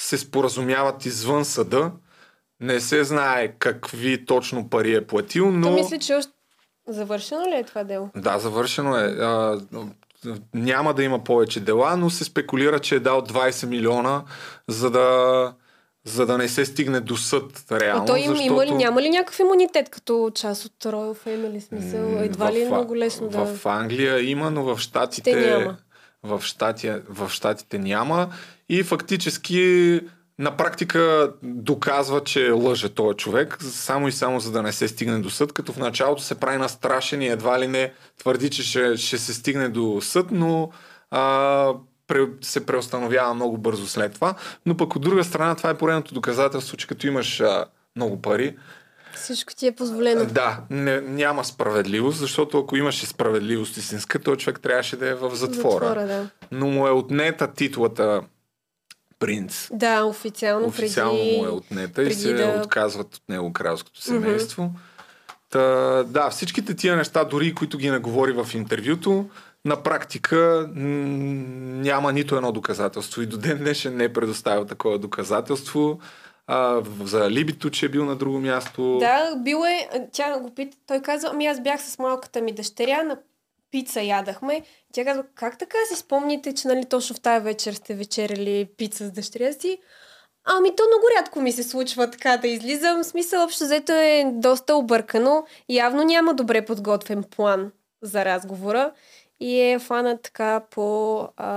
се споразумяват извън съда. Не се знае какви точно пари е платил, но... То мисля, че още... Завършено ли е това дело? Да, завършено е. А, няма да има повече дела, но се спекулира, че е дал 20 милиона, за да, за да не се стигне до съд реално. а той им, защото има ли, няма ли някакъв имунитет като част от Royal Family? Смисъл, едва ли е много лесно да... В Англия има, но в Штатите, Те няма. В, щати, в щатите няма. И фактически на практика доказва, че лъже този човек, само и само за да не се стигне до съд, като в началото се прави настрашен и едва ли не твърди, че ще, ще се стигне до съд, но а, пре, се преустановява много бързо след това. Но пък от друга страна това е поредното доказателство, че като имаш а, много пари, Всичко ти е позволено. да, не, няма справедливост, защото ако имаше справедливост истинска, този човек трябваше да е в затвора. Затвора, да. Но му е отнета титлата принц. Да, официално, Официално преди... му е отнета и се да- отказват от него кралското семейство. Та, да, всичките тия неща, дори които ги наговори в интервюто, на практика няма нито едно доказателство. И до ден днешен не е предоставил такова доказателство. А, за либито, че е бил на друго място. Да, бил е, тя го пита, той казва, ами аз бях с малката ми дъщеря, на пица ядахме. Тя казва, как така си спомните, че нали точно в тази вечер сте вечеряли пица с дъщеря си? Ами то много рядко ми се случва така да излизам. В смисъл, общо взето е доста объркано. Явно няма добре подготвен план за разговора и е фанат така по, а,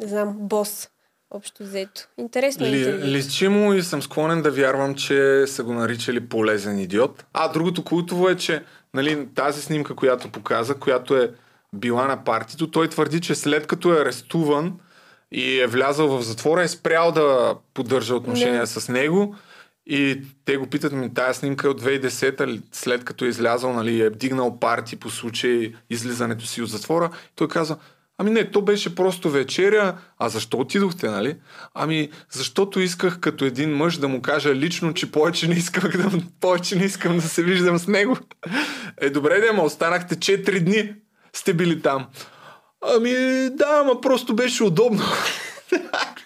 не знам, бос. Общо взето. Интересно е Ли, интервю. личи му и съм склонен да вярвам, че са го наричали полезен идиот. А другото култово е, че нали, тази снимка, която показа, която е била на партито, той твърди, че след като е арестуван и е влязъл в затвора, е спрял да поддържа отношения Не. с него. И те го питат ми, тая снимка е от 2010-та, ли, след като е излязъл, нали, е вдигнал парти по случай излизането си от затвора. Той каза, ами не, то беше просто вечеря. А защо отидохте, нали? Ами, защото исках като един мъж да му кажа лично, че повече не искам да, повече не искам да се виждам с него. Е, добре, да, ма останахте 4 дни. Сте били там. Ами, да, ама просто беше удобно. *laughs*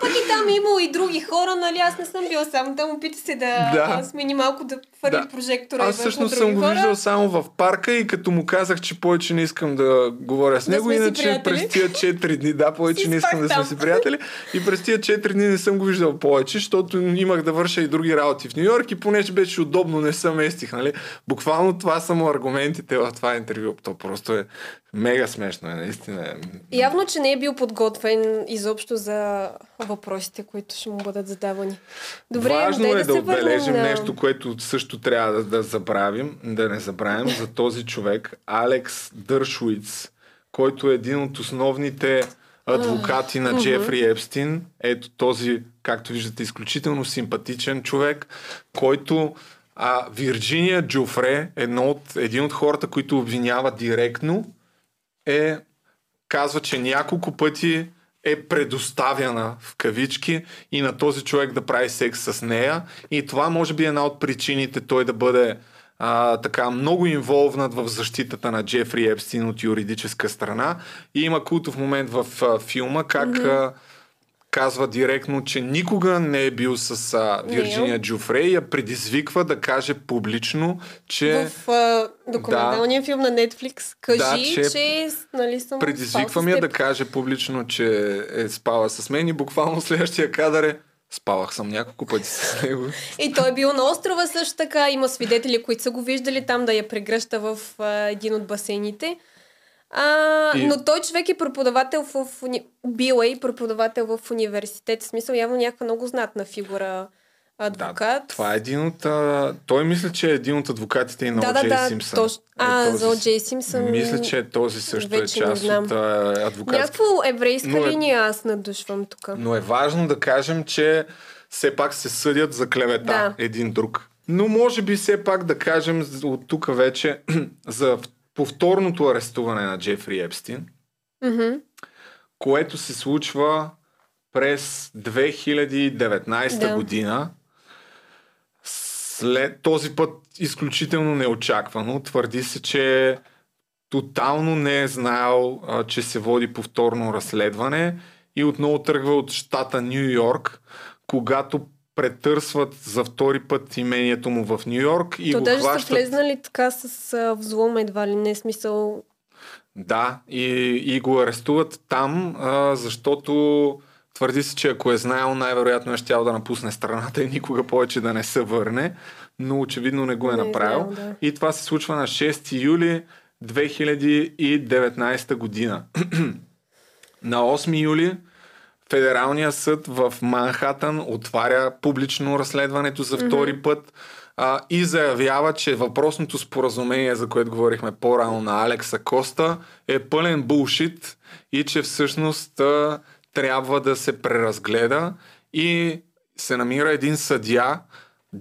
Пък и там е имало и други хора, нали? Аз не съм била само там. Опита се да, Да. смени малко да хвърли Да. прожектора. Аз всъщност съм го виждал само в парка и като му казах, че повече не искам да говоря с него, иначе през тия 4 дни, да, повече не искам да сме си приятели. И през тия 4 дни не съм го виждал повече, защото имах да върша и други работи в Нью Йорк и понеже беше удобно, не се местих, нали? Буквално това са му аргументите в това интервю. То просто е мега смешно, е, наистина. е. Явно, че не е бил подготвен изобщо за въпросите, които ще му бъдат задавани. Добре, Важно е да, върнем отбележим на... нещо, което също трябва да, да забравим, да не забравим за този човек, Алекс Дършуиц, който е един от основните адвокати на Джефри Епстин. Ето този, както виждате, изключително симпатичен човек, който а, Вирджиния Джуфре, едно от, един от хората, които обвинява директно, е казва, че няколко пъти е предоставяна в кавички и на този човек да прави секс с нея. И това може би е една от причините той да бъде а, така много инволвнат в защитата на Джефри Епстин от юридическа страна. И има култов момент в а, филма, как а, казва директно, че никога не е бил с а, Вирджиния Джуфре и я предизвиква да каже публично, че В а, документалния филм на Netflix кажи, Да, че че, нали, съм я теб. да каже публично, че е спала с мен и буквално следващия кадър е спалах съм няколко пъти с *laughs* него. И той е бил на острова също така. Има свидетели, които са го виждали там да я прегръща в а, един от басейните. А, И- Но той човек е преподавател в, уни... бил е и преподавател в университет. В смисъл явно някаква много знатна фигура адвокат. Това е един от... А... Той мисля, че е един от адвокатите и на да, да, О.Джей да. Симпсън. Точно. А, Е, този за О.Джей Симпсън. Мисля, че този също е част от а, адвокатски. Някакво еврейска Но е- линия аз надушвам тук. Но е важно да кажем, че все пак се съдят за клевета Да. един друг. Но може би все пак да кажем от тук вече *clears throat* за повторното арестуване на Джефри Епстин, Мгм. което се случва през 2019 Да. година. След този път изключително неочаквано. Твърди се, че тотално не е знаел, а, че се води повторно разследване и отново тръгва от щата Нью Йорк, когато претърсват за втори път имението му в Нью Йорк и То го даже са хващат. влезнали така с а, взлом едва ли не смисъл. Да, и, и го арестуват там, а, защото твърди се, че ако е знаел, най-вероятно е щял да напусне страната и никога повече да не се върне, но очевидно не го е Не е направил. знаел, да. И това се случва на 6 юли 2019 година. *clears throat* на 8 юли Федералният съд в Манхатън отваря публично разследването за втори път а, и заявява, че въпросното споразумение, за което говорихме по-рано на Алекса Коста, е пълен булшит и че всъщност а, трябва да се преразгледа и се намира един съдия,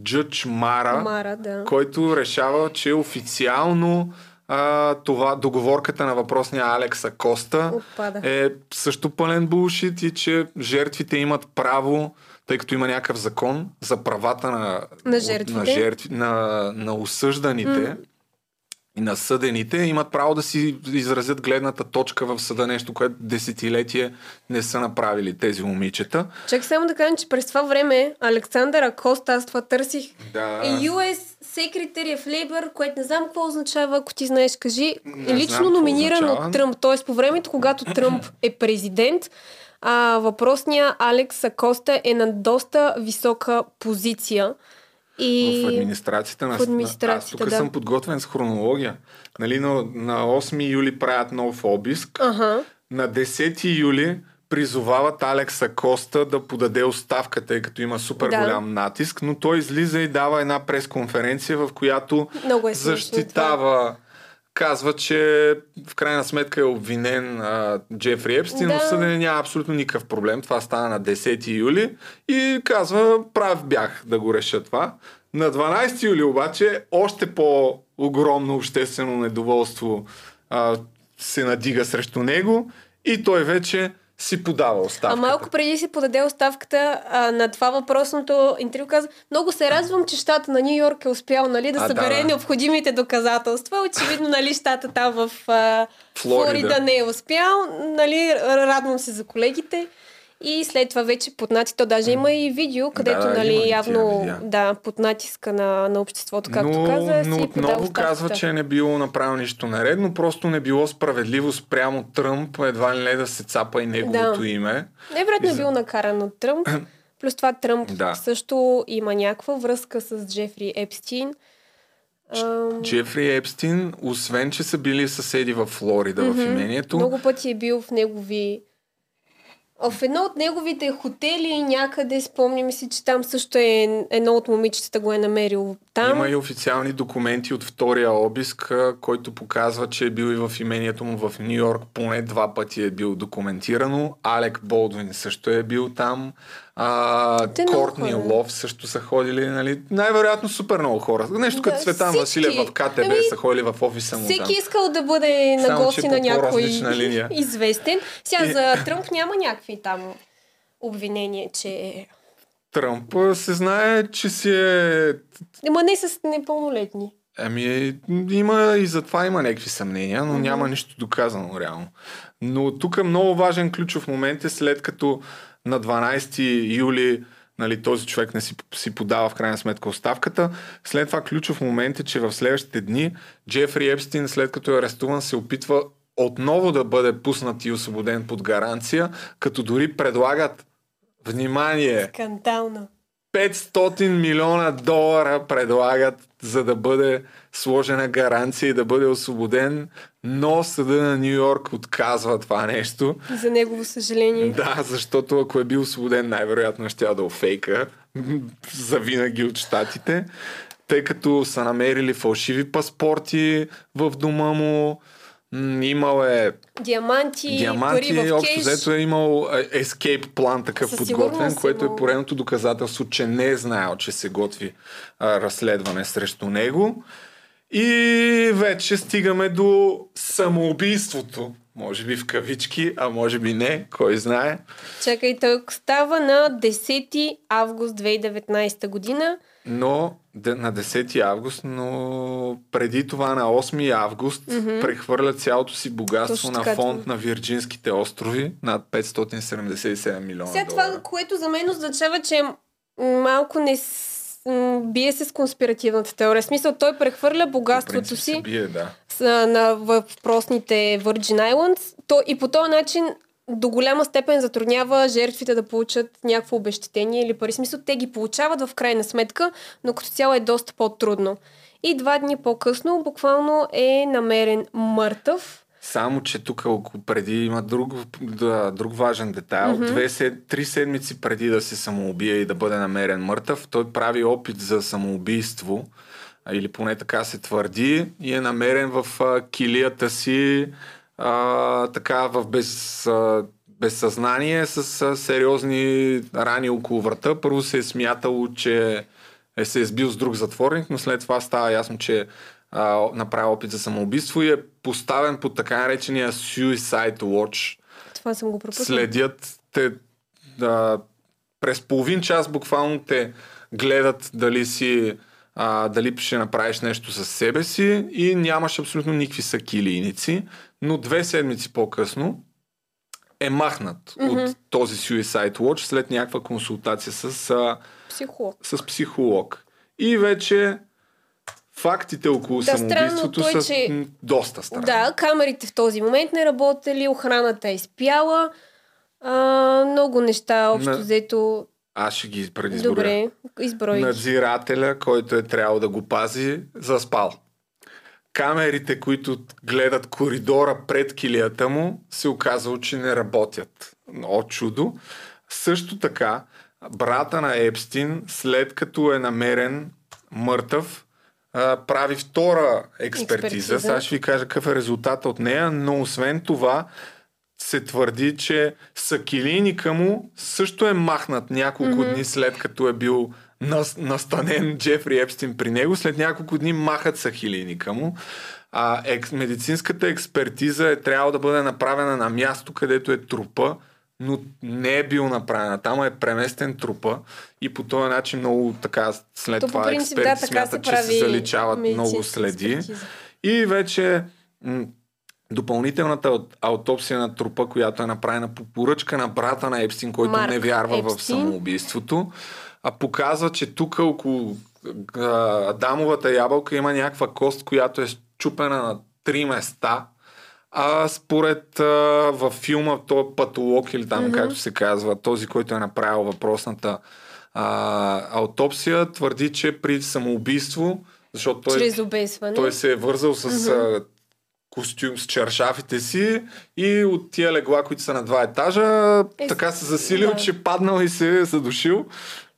Джъдж Мара, Мара, да. който решава, че официално а, това договорката на въпросния Алекса Коста Отпада. е също пълен булшит и че жертвите имат право, тъй като има някакъв закон за правата на, На жертвите. на, жертви, на, на осъжданите и на съдените, имат право да си изразят гледната точка в съда, нещо, което десетилетие не са направили тези момичета. Чак само да кажем, че през това време Александър Акоста, аз това търсих, Да. е US Secretary of Labor, което не знам какво означава, ако ти знаеш, кажи. Не лично знам номиниран от Тръмп. Т.е. по времето, когато Тръмп *laughs* е президент, а, въпросният Алекс Акоста е на доста висока позиция. И... В администрацията на в администрацията, Аз тук да. съм подготвен с хронология. Нали, на, на 8 юли правят нов обиск. Ага. На 10 юли призовават Алекса Коста да подаде оставка, тъй като има супер Да. голям натиск, но той излиза и дава една пресконференция, в която Много е защитава казва, че в крайна сметка е обвинен а, Джефри Епстин, Да. но съден няма абсолютно никакъв проблем. Това стана на 10 юли и казва, прав бях да го реша това. На 12 юли обаче още по-огромно обществено недоволство а, се надига срещу него и той вече си подава А оставката. малко преди си подаде оставката а, на това въпросното интервю каза, много се радвам, че щата на Нью Йорк е успял нали, да А, събере да, да. необходимите доказателства. Очевидно, нали, щата там в а, Флорида. Флорида не е успял. Нали, радвам се за колегите. И след това вече под натиск, то даже има и видео, където да, нали, явно да, под натиска на, на обществото, както но, каза, но си отново казва, че не било направил нищо наредно, просто не било справедливо спрямо Тръмп, едва ли не да се цапа и неговото Да. име. Невероятно е бил накаран от Тръмп. *clears throat* Плюс това Тръмп Да. също има някаква връзка с Джефри Епстин. Джефри Епстин, освен че са били съседи в Флорида в имението, Много пъти е бил в негови... В едно от неговите хотели някъде, спомням си, че там също е едно от момичетата го е намерил там. Има и официални документи от втория обиск, който показва, че е бил и в имението му в Нью Йорк. Поне два пъти е бил документирано. Алек Болдуин също е бил там. А, Те Кортни. Лов също са ходили. Нали? Най-вероятно супер много хора. Нещо Да, като Светан всички. Василев в КТБ Ами, са ходили в офиса му Всеки там. искал да бъде на Само, гости на някой линия. известен. Сега И- за Тръмп няма някакви там обвинения, че... Тръмп а, се знае, че си е Ама не с непълнолетни. Ами, има и за това има някакви съмнения, но няма нищо доказано реално. Но тук е много важен ключов момент е след като на 12 юли нали, този човек не си, си подава в крайна сметка оставката. След това ключов момент е, че в следващите дни Джефри Епстин, след като е арестуван, се опитва отново да бъде пуснат и освободен под гаранция, като дори предлагат внимание, Скандално. 500 милиона долара предлагат, за да бъде сложена гаранция и да бъде освободен, но съда на Нью Йорк отказва това нещо. За негово съжаление. Да, защото ако е бил освободен, най-вероятно ще да офейка за винаги от щатите, тъй като са намерили фалшиви паспорти в дома му, имал е Диаманти, диаманти, пари в общо кеш. взето е имал е, escape план такъв Със подготвен, е което е поредното доказателство, че не е знаел, че се готви а, разследване срещу него. И вече стигаме до самоубийството. Може би в кавички, а може би не, кой знае. Чакай, той става на 10 август 2019 година. Но на 10 август, но преди това на 8 август mm-hmm. прехвърля цялото си богатство Точно на фонд на Вирджинските острови над 577 милиона Сега долара. това, което за мен означава, че малко не бие се с конспиративната теория. В смисъл, той прехвърля богатството си бие, да. с, на, въпросните Virgin Islands. То, и по този начин до голяма степен затруднява жертвите да получат някакво обещетение или пари. В Смисъл, те ги получават в крайна сметка, но като цяло е доста по-трудно. И два дни по-късно буквално е намерен мъртъв. Само, че тук преди има друг, да, друг важен детайл. Mm-hmm. Две, сед, три седмици преди да се самоубие и да бъде намерен мъртъв, той прави опит за самоубийство, или поне така се твърди, и е намерен в а, килията си а, така в без, а, безсъзнание с а, сериозни рани около врата. Първо се е смятало, че е се е сбил с друг затворник, но след това става ясно, че а, направи опит за самоубийство и е поставен под така наречения Suicide Watch. Това съм го пропуснал. Следят те да, през половин час буквално те гледат дали си а, дали ще направиш нещо с себе си и нямаш абсолютно никакви сакилийници, но две седмици по-късно е махнат mm-hmm. от този Suicide Watch след някаква консултация с а, Психолог. с психолог. И вече фактите около Да, самоубийството са че- доста странни. Да, камерите в този момент не работели, охраната е изпяла. А, много неща, общо На- взето. Аз ще ги предизборя. Добре, изброй. Надзирателя, който е трябвало да го пази, заспал. Камерите, които гледат коридора пред килията му, се оказало, че не работят. О, чудо! Също така, брата на Епстин, след като е намерен мъртъв, а, прави втора експертиза. Експертиза. Сега ще ви кажа какъв е резултата от нея, но освен това се твърди, че сакилийника му също е махнат няколко mm-hmm. дни след като е бил нас, настанен Джефри Епстин при него. След няколко дни махат сакилийника му. А екс, медицинската експертиза е трябвало да бъде направена на място, където е трупа, но не е бил направена. Там е преместен трупа и по този начин много така след То това принцип, експерти да, смятат, че се заличават много следи. експертиза. И вече м- допълнителната аут- аутопсия на трупа, която е направена по поръчка на брата на Епстин, който Марк не вярва в Епстин. самоубийството, а показва, че тук около а, Адамовата ябълка има някаква кост, която е щупена на три места. А според а, във филма, то е патолог или там, mm-hmm. както се казва, този, който е направил въпросната а, аутопсия, твърди, че при самоубийство, защото той, той се е вързал с mm-hmm. костюм с чершафите си и от тия легла, които са на два етажа, Е, така се засилил, да. че паднал и се е задушил.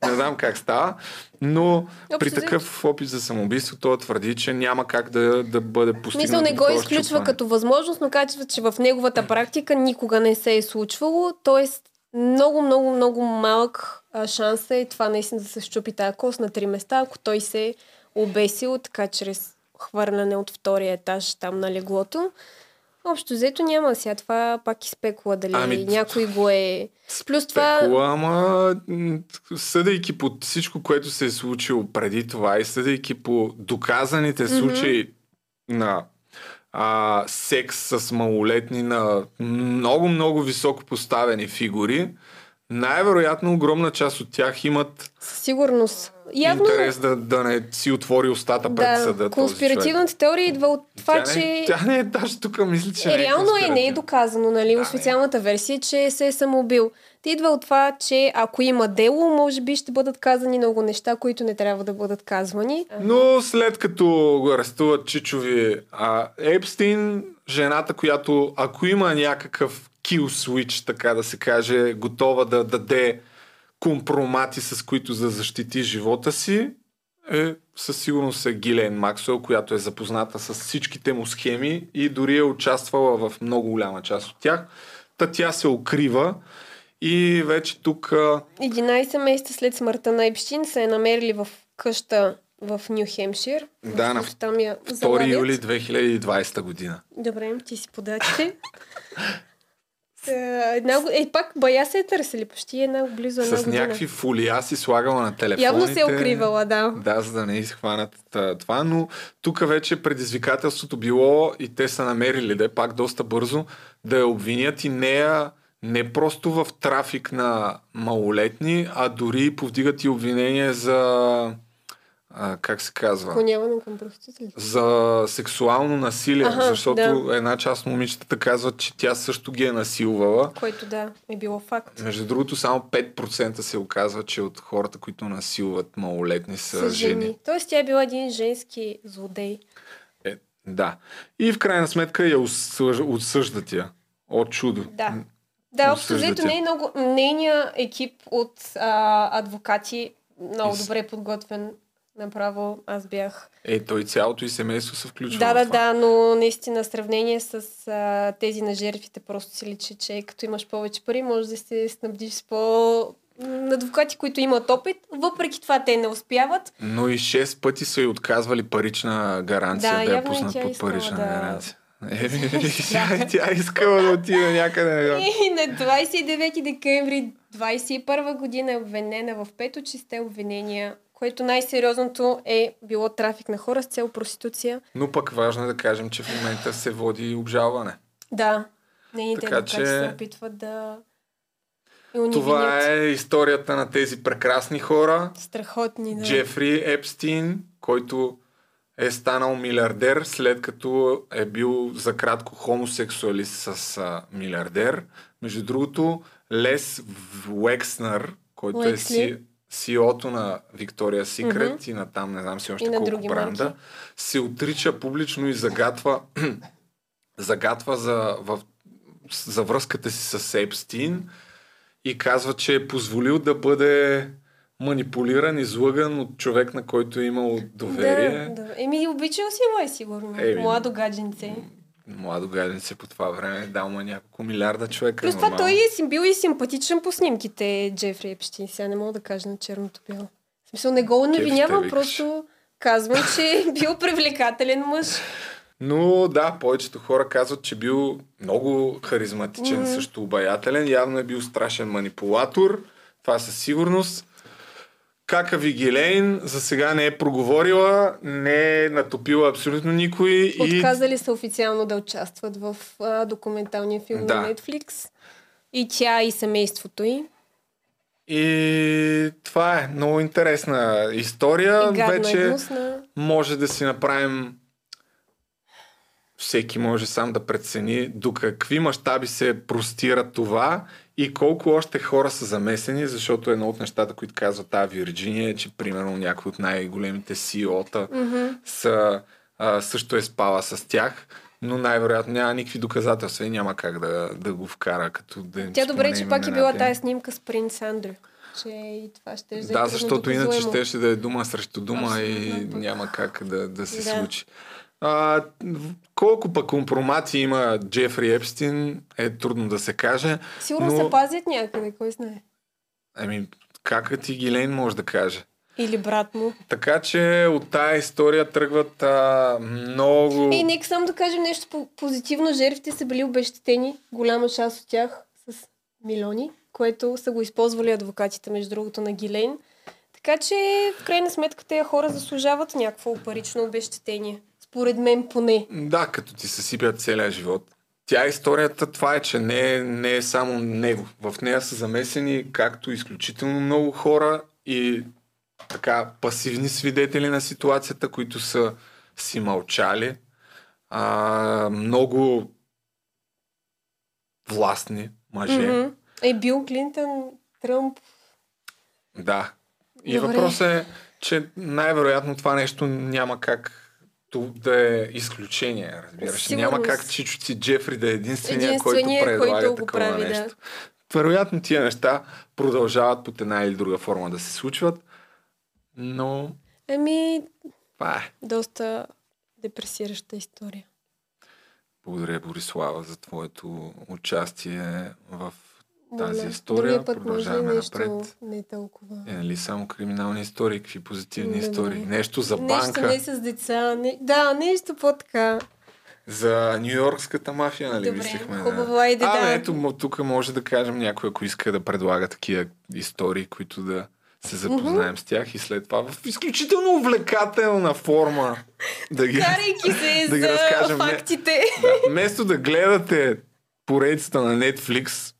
Не знам как става, но при взето- такъв опит за самоубийство той твърди, че няма как да, да бъде постигнато. Мисъл не го изключва счупване. като възможност, но казва, че в неговата практика никога не се е случвало. Тоест, много, много, много малък шанс е това наистина да се щупи тази кост на три места, ако той се е обесил така чрез хвърляне от втория етаж там на леглото. Общо взето няма сега. Това пак и спекула дали Ами, някой го е... Плюс това... Спекула, ама съдейки по всичко, което се е случило преди това и съдейки по доказаните mm-hmm. случаи на а, секс с малолетни на много-много високо поставени фигури, най-вероятно огромна част от тях имат Със сигурност. Явно... интерес да, да не си отвори устата пред съда. Да, този човек. конспиративната теория идва от това, тя че... Не, тя не е даже тук, мисля, че Е, не е реално е, не е доказано, нали, Да, официалната версия, че се е самоубил. Те идва от това, че ако има дело, може би ще бъдат казани много неща, които не трябва да бъдат казвани. Но след като го арестуват Чичови, а Епстин, жената, която ако има някакъв kill switch, така да се каже, е готова да даде компромати, с които да защити живота си, е със сигурност е Гилен Максуел, която е запозната с всичките му схеми и дори е участвала в много голяма част от тях. Та тя се укрива и вече тук а, 11 месеца след смъртта на Епштин са е намерили в къща в Нью Хемшир. Да, на там я 2 залавят. юли 2020 година. Добре, ти си подачите. *laughs* Една, е, пак бая се е търсили почти една близо една С година. някакви фолия си слагала на телефоните. Явно се е укривала, да. Да, за да не изхванат а, това, но тук вече предизвикателството било и те са намерили да е пак доста бързо да я обвинят и нея не просто в трафик на малолетни, а дори повдигат и обвинение за а, как се казва? Клоняване към проституциите. За сексуално насилие, Аха, защото да. една част от момичетата казват, че тя също ги е насилвала. Което да, е било факт. Между другото, само 5% се оказва, че от хората, които насилват малолетни са, жени. жени. Тоест тя е била един женски злодей. Е, да. И в крайна сметка я отсъждат я. От чудо. Да. Да, общо взето не е много... Нейният екип от а, адвокати много Из- добре подготвен. Направо аз бях. Е, той цялото и семейство се включва. Да, да, да, но наистина сравнение с а, тези на жертвите просто си личи, че като имаш повече пари, може да се снабдиш с по адвокати, които имат опит. Въпреки това те не успяват. Но и 6 пъти са й отказвали парична гаранция Да, да, я и пуснат под парична да- гаранция. Е, *laughs* *laughs* тя, тя искала да отиде някъде. И на 29 декември 21 година е обвинена в пето чисте обвинения, което най-сериозното е било трафик на хора с цел проституция. Но пък важно е да кажем, че в момента се води обжалване. Да, нейните Така че- се опитват да. Това е историята на тези прекрасни хора. Страхотни, да. Джефри Епстин, който е станал милиардер след като е бил за кратко хомосексуалист с а, милиардер. Между другото, Лес Уекснер, който Уексли. е си, CEO-то на Victoria's Secret mm-hmm. и на там не знам си още И колко бранда, марки. се отрича публично и загатва, *clears throat* загатва за, в, за връзката си с Епстин и казва, че е позволил да бъде манипулиран, излъган от човек, на който е имал доверие. Да, да. Еми, обичал си го е сигурно. Еми. Младо гадженце. Младо гаденце по това време, дал му е няколко милиарда човека. Плюс това нормално. той е си бил и симпатичен по снимките, Джефри Епштин. Сега не мога да кажа на черното бяло. В смисъл, не го навинявам, просто казвам, че е *laughs* бил привлекателен мъж. Но да, повечето хора казват, че бил много харизматичен, mm-hmm. също обаятелен. Явно е бил страшен манипулатор. Това със сигурност. Кака Вигелейн за сега не е проговорила, не е натопила абсолютно никой. И Отказали са официално да участват в а, документалния филм Да. на Netflix. И тя и семейството й. И това е много интересна история. И и Вече гнусна. може да си направим всеки може сам да прецени до какви мащаби се простира това и колко още хора са замесени, защото едно от нещата, които казва тази Вирджиния е, че примерно някой от най-големите CEO-та Мгм. са, а, също е спала с тях, но най-вероятно няма никакви доказателства и няма как да, да го вкара като да Тя добре, че пак е била тази снимка с принц Андрю. Че и това ще е Да, защото иначе щеше да е дума срещу дума и Абсолютно. няма как да, да се Да. случи. А, колко пък компромати има Джефри Епстин е трудно да се каже. Сигурно но- се пазят някъде, кой знае. Ами, как ти Гилейн може да каже? Или брат му. Така че от тая история тръгват а, много... И нека само да кажем нещо по- позитивно. Жертвите са били обещетени, голяма част от тях с милиони, което са го използвали адвокатите, между другото, на Гилейн. Така че, в крайна сметка, тези хора заслужават някакво парично обещетение. Според мен поне. Да, като ти съсипят целия живот. Тя историята, това е, че не е, не е само него. В нея са замесени както изключително много хора и така пасивни свидетели на ситуацията, които са си мълчали. А, много властни мъже. Мгм. Е, Бил Клинтън, Тръмп. Да. И Добре. въпросът е, че най-вероятно това нещо няма как да е изключение, разбираш. Сигурно Няма как чичо си Джефри да е единствения, Единствения, който предлага който такова прави, да. нещо. Вероятно тия неща продължават под една или друга форма да се случват, но Ами, това е. доста депресираща история. Благодаря, Борислава, за твоето участие в тази история. Път може Продължаваме нещо напред. не толкова. Е, нали само криминални истории, какви позитивни Не, не, истории. не. Нещо за Нещо банка. не с деца. Не... Да, нещо по-така. За Нью-Йоркската мафия, нали Добре, мислихме? хубаво, айде, а, да. ето, тук може да кажем някой, ако иска да предлага такива истории, които да се запознаем с тях и след това в изключително увлекателна форма да ги, се *laughs* да ги разкажем. Не, фактите. да, вместо да гледате поредицата на Netflix,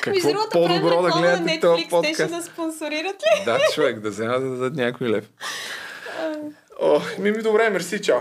какво по-добро да гледате този подкаст? те ще да спонсорират ли? Да, човек, да взема да дадат някой лев. О, ми ми добре, мерси, чао.